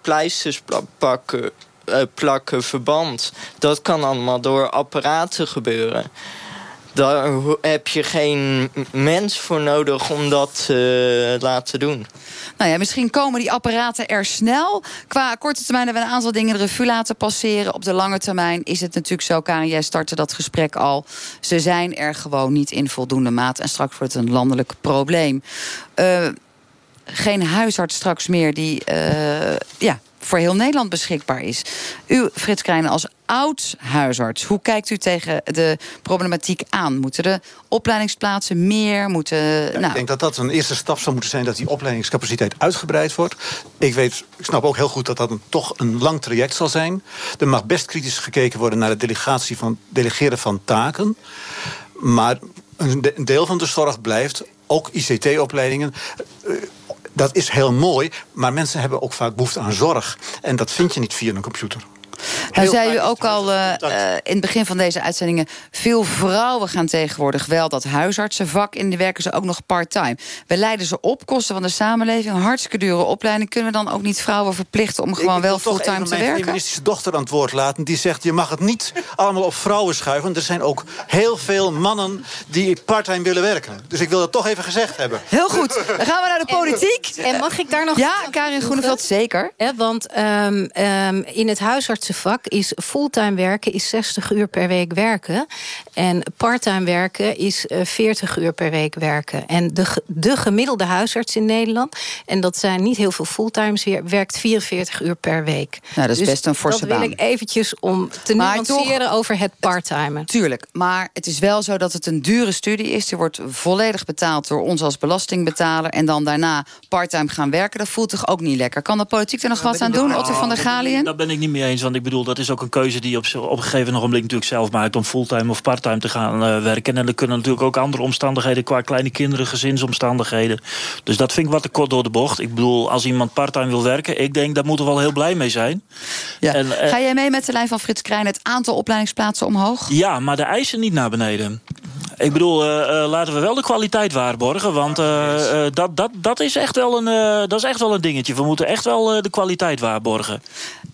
[SPEAKER 15] pleisters plakken, verband. Dat kan allemaal door apparaten gebeuren. Daar heb je geen mens voor nodig om dat te laten doen.
[SPEAKER 2] Nou ja, misschien komen die apparaten er snel. Qua korte termijn hebben we een aantal dingen de revue laten passeren. Op de lange termijn is het natuurlijk zo, Karin, jij startte dat gesprek al. Ze zijn er gewoon niet in voldoende maat. En straks wordt het een landelijk probleem. Uh, geen huisarts straks meer die uh, ja, voor heel Nederland beschikbaar is. U, Frits Krijnen, als oud huisarts, hoe kijkt u tegen de problematiek aan? Moeten de opleidingsplaatsen meer? Moeten,
[SPEAKER 16] ja,
[SPEAKER 2] nou...
[SPEAKER 16] Ik denk dat dat een eerste stap zou moeten zijn... dat die opleidingscapaciteit uitgebreid wordt. Ik, weet, ik snap ook heel goed dat dat een, toch een lang traject zal zijn. Er mag best kritisch gekeken worden naar de delegatie van, delegeren van taken. Maar een deel van de zorg blijft, ook ICT-opleidingen dat is heel mooi, maar mensen hebben ook vaak behoefte aan zorg. En dat vind je niet via een computer.
[SPEAKER 2] Nou zei u ook al uh, uh, in het begin van deze uitzendingen... veel vrouwen gaan tegenwoordig wel dat huisartsenvak... in. Die werken ze ook nog part-time. We leiden ze op, kosten van de samenleving... een hartstikke dure opleiding. Kunnen we dan ook niet vrouwen verplichten om gewoon wel fulltime te werken? Ik
[SPEAKER 16] mijn feministische dochter aan het woord laten. Die zegt, je mag het niet allemaal op vrouwen schuiven. Er zijn ook heel veel mannen die part-time willen werken. Dus ik wil dat toch even gezegd hebben.
[SPEAKER 2] Heel goed. Dan gaan we naar de politiek.
[SPEAKER 18] En, en mag ik daar nog...
[SPEAKER 2] Ja, Karin Groeneveld, zeker.
[SPEAKER 18] Ja, want um, um, in het huisarts vak is fulltime werken is 60 uur per week werken. En parttime werken is 40 uur per week werken. En de, de gemiddelde huisarts in Nederland... en dat zijn niet heel veel fulltimes weer... werkt 44 uur per week.
[SPEAKER 2] Nou, dat is
[SPEAKER 18] dus
[SPEAKER 2] best een forse
[SPEAKER 18] dat
[SPEAKER 2] baan.
[SPEAKER 18] wil ik eventjes om te maar nuanceren toch, over het parttimen.
[SPEAKER 2] Tuurlijk, maar het is wel zo dat het een dure studie is. Die wordt volledig betaald door ons als belastingbetaler... en dan daarna parttime gaan werken. Dat voelt toch ook niet lekker. Kan de politiek er nog wat aan doen, Otto van der Galien?
[SPEAKER 17] Daar ben ik niet mee eens, want ik bedoel, dat is ook een keuze die je op, op een gegeven moment natuurlijk zelf maakt om fulltime of parttime te gaan uh, werken. En er kunnen natuurlijk ook andere omstandigheden qua kleine kinderen, gezinsomstandigheden. Dus dat vind ik wat te kort door de bocht. Ik bedoel, als iemand parttime wil werken, ik denk dat moeten we wel heel blij mee zijn.
[SPEAKER 2] Ja. En, uh, Ga jij mee met de lijn van Frits Krijn het aantal opleidingsplaatsen omhoog?
[SPEAKER 17] Ja, maar de eisen niet naar beneden. Ik bedoel, eh, eh, laten we wel de kwaliteit waarborgen. Want eh, eh, dat, dat, dat, is echt wel een, eh, dat is echt wel een dingetje. We moeten echt wel eh, de kwaliteit waarborgen.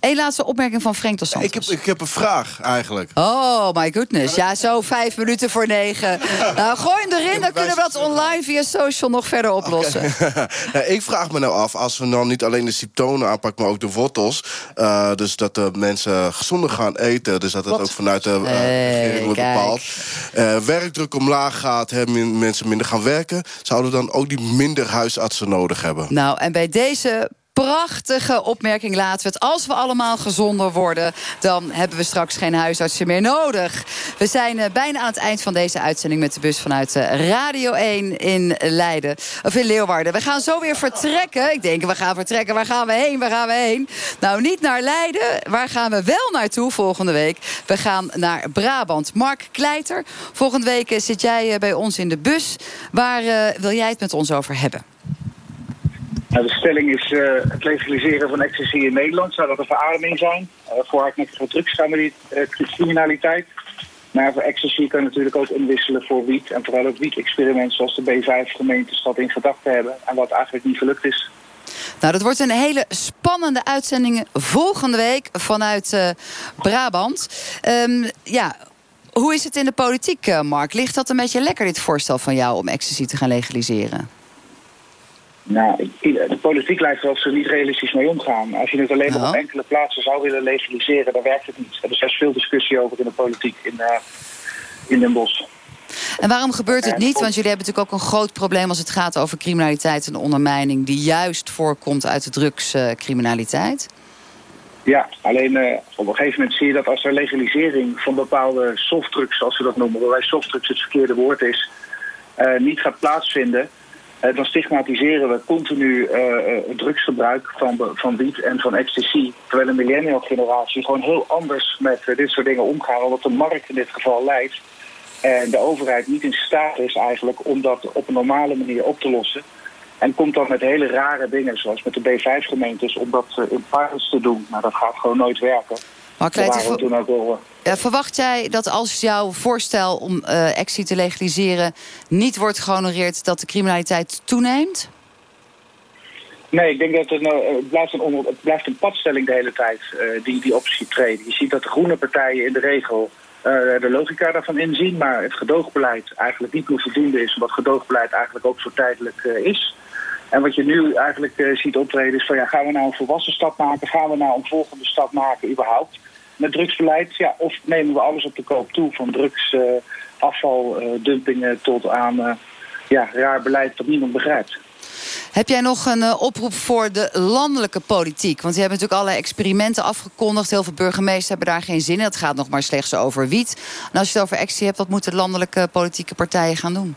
[SPEAKER 2] Eén laatste opmerking van Frank dos Santos.
[SPEAKER 4] Ik heb, ik heb een vraag eigenlijk.
[SPEAKER 2] Oh, my goodness. Ja, zo vijf minuten voor negen. Nou, gooi hem erin, dan kunnen we dat online via social nog verder oplossen.
[SPEAKER 4] Ja, ik vraag me nou af, als we dan niet alleen de symptomen aanpakken, maar ook de wortels. eh, dus dat de mensen gezonder gaan eten. Dus dat het ook vanuit de eh,
[SPEAKER 2] Hey,
[SPEAKER 4] regering wordt bepaald. Eh, werkdruk omlaag gaat, hè, mensen minder gaan werken. Zouden dan ook die minder huisartsen nodig hebben?
[SPEAKER 2] Nou, en bij deze prachtige opmerking laten we het. Als we allemaal gezonder worden, dan hebben we straks geen huisartsen meer nodig. We zijn eh, bijna aan het eind van deze uitzending met de bus vanuit eh, Radio 1 in Leiden. Of in Leeuwarden. We gaan zo weer vertrekken. Ik denk, we gaan vertrekken. Waar gaan we heen? Waar gaan we heen? Nou, niet naar Leiden. Waar gaan we wel naartoe volgende week? We gaan naar Brabant. Mark Kleiter, volgende week eh, zit jij bij ons in de bus. Waar wil jij het met ons over hebben?
[SPEAKER 20] Nou, de stelling is eh, het legaliseren van ecstasy in Nederland. Zou dat een verademing zijn? Uh, voor hardnekkige drugscriminaliteit. Maar voor ecstasy kan je natuurlijk ook inwisselen voor wiet. En vooral ook wiet-experimenten zoals de B5-gemeentes dat in gedachten hebben. En wat eigenlijk niet gelukt is.
[SPEAKER 2] Nou, dat wordt een hele spannende uitzending volgende week vanuit eh, Brabant. Ehm, ja, hoe is het in de politiek, eh, Mark? Ligt dat een beetje lekker, dit voorstel van jou om ecstasy te gaan legaliseren?
[SPEAKER 20] Nou, de politiek lijkt wel of ze niet realistisch mee omgaan. Als je het alleen maar op enkele plaatsen zou willen legaliseren, dan werkt het niet. Er is veel discussie over in de politiek in, eh, in Den Bosch.
[SPEAKER 2] En waarom gebeurt het niet? Want jullie hebben natuurlijk ook een groot probleem als het gaat over criminaliteit en ondermijning, die juist voorkomt uit de drugscriminaliteit.
[SPEAKER 20] Ja, alleen eh, op een gegeven moment zie je dat als er legalisering van bepaalde softdrugs, zoals we dat noemen, waarbij softdrugs het verkeerde woord is, eh, niet gaat plaatsvinden, dan stigmatiseren we continu eh, eh, het drugsgebruik van, van wiet en van ecstasy. Terwijl een millennial generatie gewoon heel anders met eh, dit soort dingen omgaan, omdat de markt in dit geval leidt. En de overheid niet in staat is eigenlijk om dat op een normale manier op te lossen. En komt dan met hele rare dingen, zoals met de B5-gemeentes, om dat eh, in pilots te doen. Nou, dat gaat gewoon nooit werken.
[SPEAKER 2] Maar
[SPEAKER 20] toen ook wel... eh,
[SPEAKER 2] verwacht jij dat als jouw voorstel om eh ecstasy te legaliseren niet wordt gehonoreerd, dat de criminaliteit toeneemt?
[SPEAKER 20] Nee, ik denk dat het, nou, eh, het, blijft een onder, het blijft een padstelling de hele tijd die die optie treden. Je ziet dat de groene partijen in de regel de logica daarvan inzien, maar het gedoogbeleid eigenlijk niet meer voldoende is, omdat gedoogbeleid eigenlijk ook zo tijdelijk is. En wat je nu eigenlijk ziet optreden is van ja, gaan we nou een volwassen stap maken? Gaan we nou een volgende stap maken überhaupt met drugsbeleid? Ja, of nemen we alles op de koop toe van drugs, eh, afval, eh, dumpingen tot aan eh, ja, raar beleid dat niemand begrijpt.
[SPEAKER 2] Heb jij nog een oproep voor de landelijke politiek? Want die hebben natuurlijk allerlei experimenten afgekondigd. Heel veel burgemeesters hebben daar geen zin in. Het gaat nog maar slechts over wiet. En als je het over ecstasy hebt, wat moeten landelijke politieke partijen gaan doen?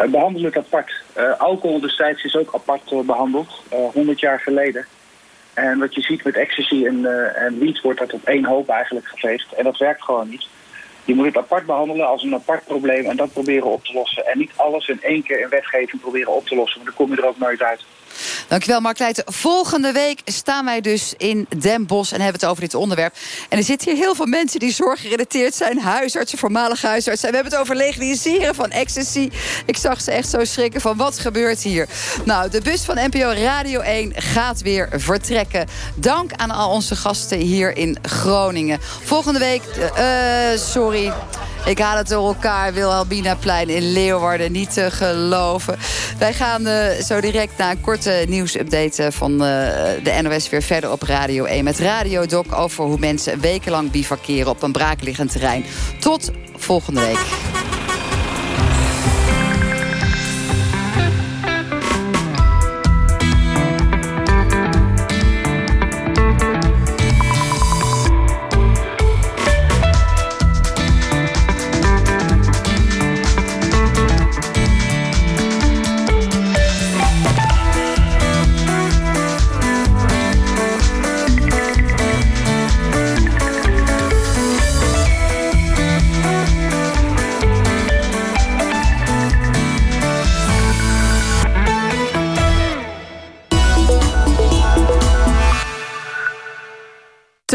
[SPEAKER 20] Eh, behandelen het apart. Eh, alcohol destijds is ook apart eh, behandeld, eh 100 jaar geleden. En wat je ziet met ecstasy en, eh, en wiet wordt dat op één hoop eigenlijk geveegd. En dat werkt gewoon niet. Je moet het apart behandelen als een apart probleem en dat proberen op te lossen. En niet alles in één keer in wetgeving proberen op te lossen, want dan kom je er ook nooit uit.
[SPEAKER 2] Dankjewel, Mark Leijten. Volgende week staan wij dus in Den Bosch en hebben het over dit onderwerp. En er zitten hier heel veel mensen die zorggerelateerd zijn. Huisartsen, voormalige huisartsen. En we hebben het over legaliseren van ecstasy. Ik zag ze echt zo schrikken van wat gebeurt hier. Nou, de bus van NPO Radio 1 gaat weer vertrekken. Dank aan al onze gasten hier in Groningen. Volgende week, eh, sorry... Ik haal het door elkaar, Wilhelminaplein in Leeuwarden. Niet te geloven. Wij gaan eh, zo direct na een korte nieuwsupdate eh, van eh, de NOS weer verder op Radio 1. Met Radio Doc over hoe mensen wekenlang bivakeren op een braakliggend terrein. Tot volgende week.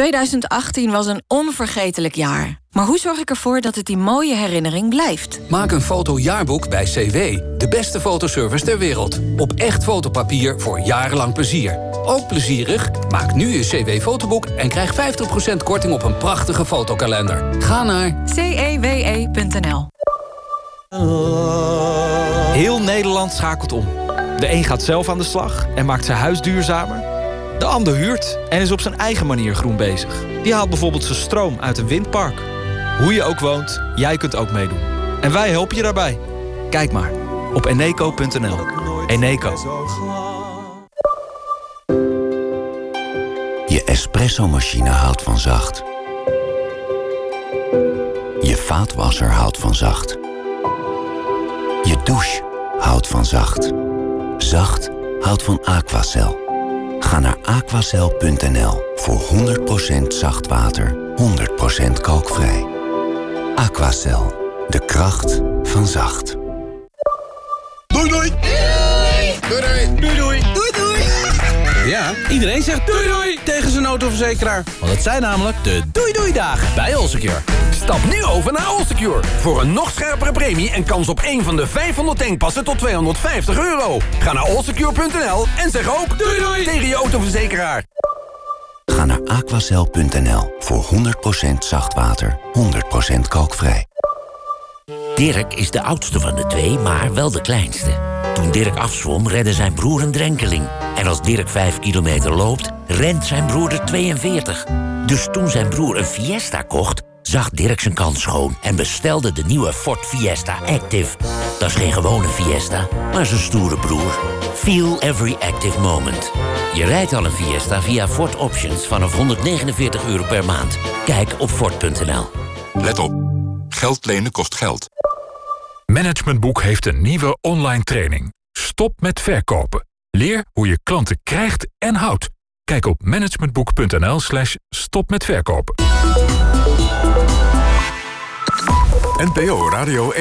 [SPEAKER 21] 2018 was een onvergetelijk jaar. Maar hoe zorg ik ervoor dat het die mooie herinnering blijft?
[SPEAKER 22] Maak een fotojaarboek bij CW. De beste fotoservice ter wereld. Op echt fotopapier voor jarenlang plezier. Ook plezierig? Maak nu je CW-fotoboek en krijg 50% korting op een prachtige fotokalender. Ga naar
[SPEAKER 21] cewe.nl
[SPEAKER 23] Heel Nederland schakelt om. De een gaat zelf aan de slag en maakt zijn huis duurzamer. De ander huurt en is op zijn eigen manier groen bezig. Die haalt bijvoorbeeld zijn stroom uit een windpark. Hoe je ook woont, jij kunt ook meedoen. En wij helpen je daarbij. Kijk maar op eneco.nl. Eneco.
[SPEAKER 24] Je espresso-machine houdt van zacht. Je vaatwasser houdt van zacht. Je douche houdt van zacht. Zacht houdt van Aquacel. Ga naar aquacel.nl voor 100% zacht water, 100% kookvrij. Aquacel, de kracht van zacht.
[SPEAKER 25] Doei doei! Doei doei! Doei doei! Doei doei!
[SPEAKER 26] Ja, iedereen zegt doei doei tegen zijn autoverzekeraar. Want het zijn namelijk de doei doei dagen bij Allsecure.
[SPEAKER 27] Stap nu over naar Allsecure. Voor een nog scherpere premie en kans op een van de 500 tankpassen tot 250 euro. Ga naar allsecure.nl en zeg ook doei doei tegen je autoverzekeraar.
[SPEAKER 24] Ga naar aquacel.nl voor 100% zacht water, 100% kookvrij.
[SPEAKER 28] Dirk is de oudste van de twee, maar wel de kleinste. Toen Dirk afzwom, redde zijn broer een drenkeling. En als Dirk 5 kilometer loopt, rent zijn broer er 42. Dus toen zijn broer een Fiesta kocht, zag Dirk zijn kans schoon... en bestelde de nieuwe Ford Fiesta Active. Dat is geen gewone Fiesta, maar zijn stoere broer. Feel every active moment. Je rijdt al een Fiesta via Ford Options vanaf 149 euro per maand. Kijk op Ford.nl.
[SPEAKER 1] Let op. Geld lenen kost geld.
[SPEAKER 29] Managementboek heeft een nieuwe online training. Stop met verkopen. Leer hoe je klanten krijgt en houdt. Kijk op managementboek.nl slash stop met verkopen.
[SPEAKER 1] NPO Radio 1.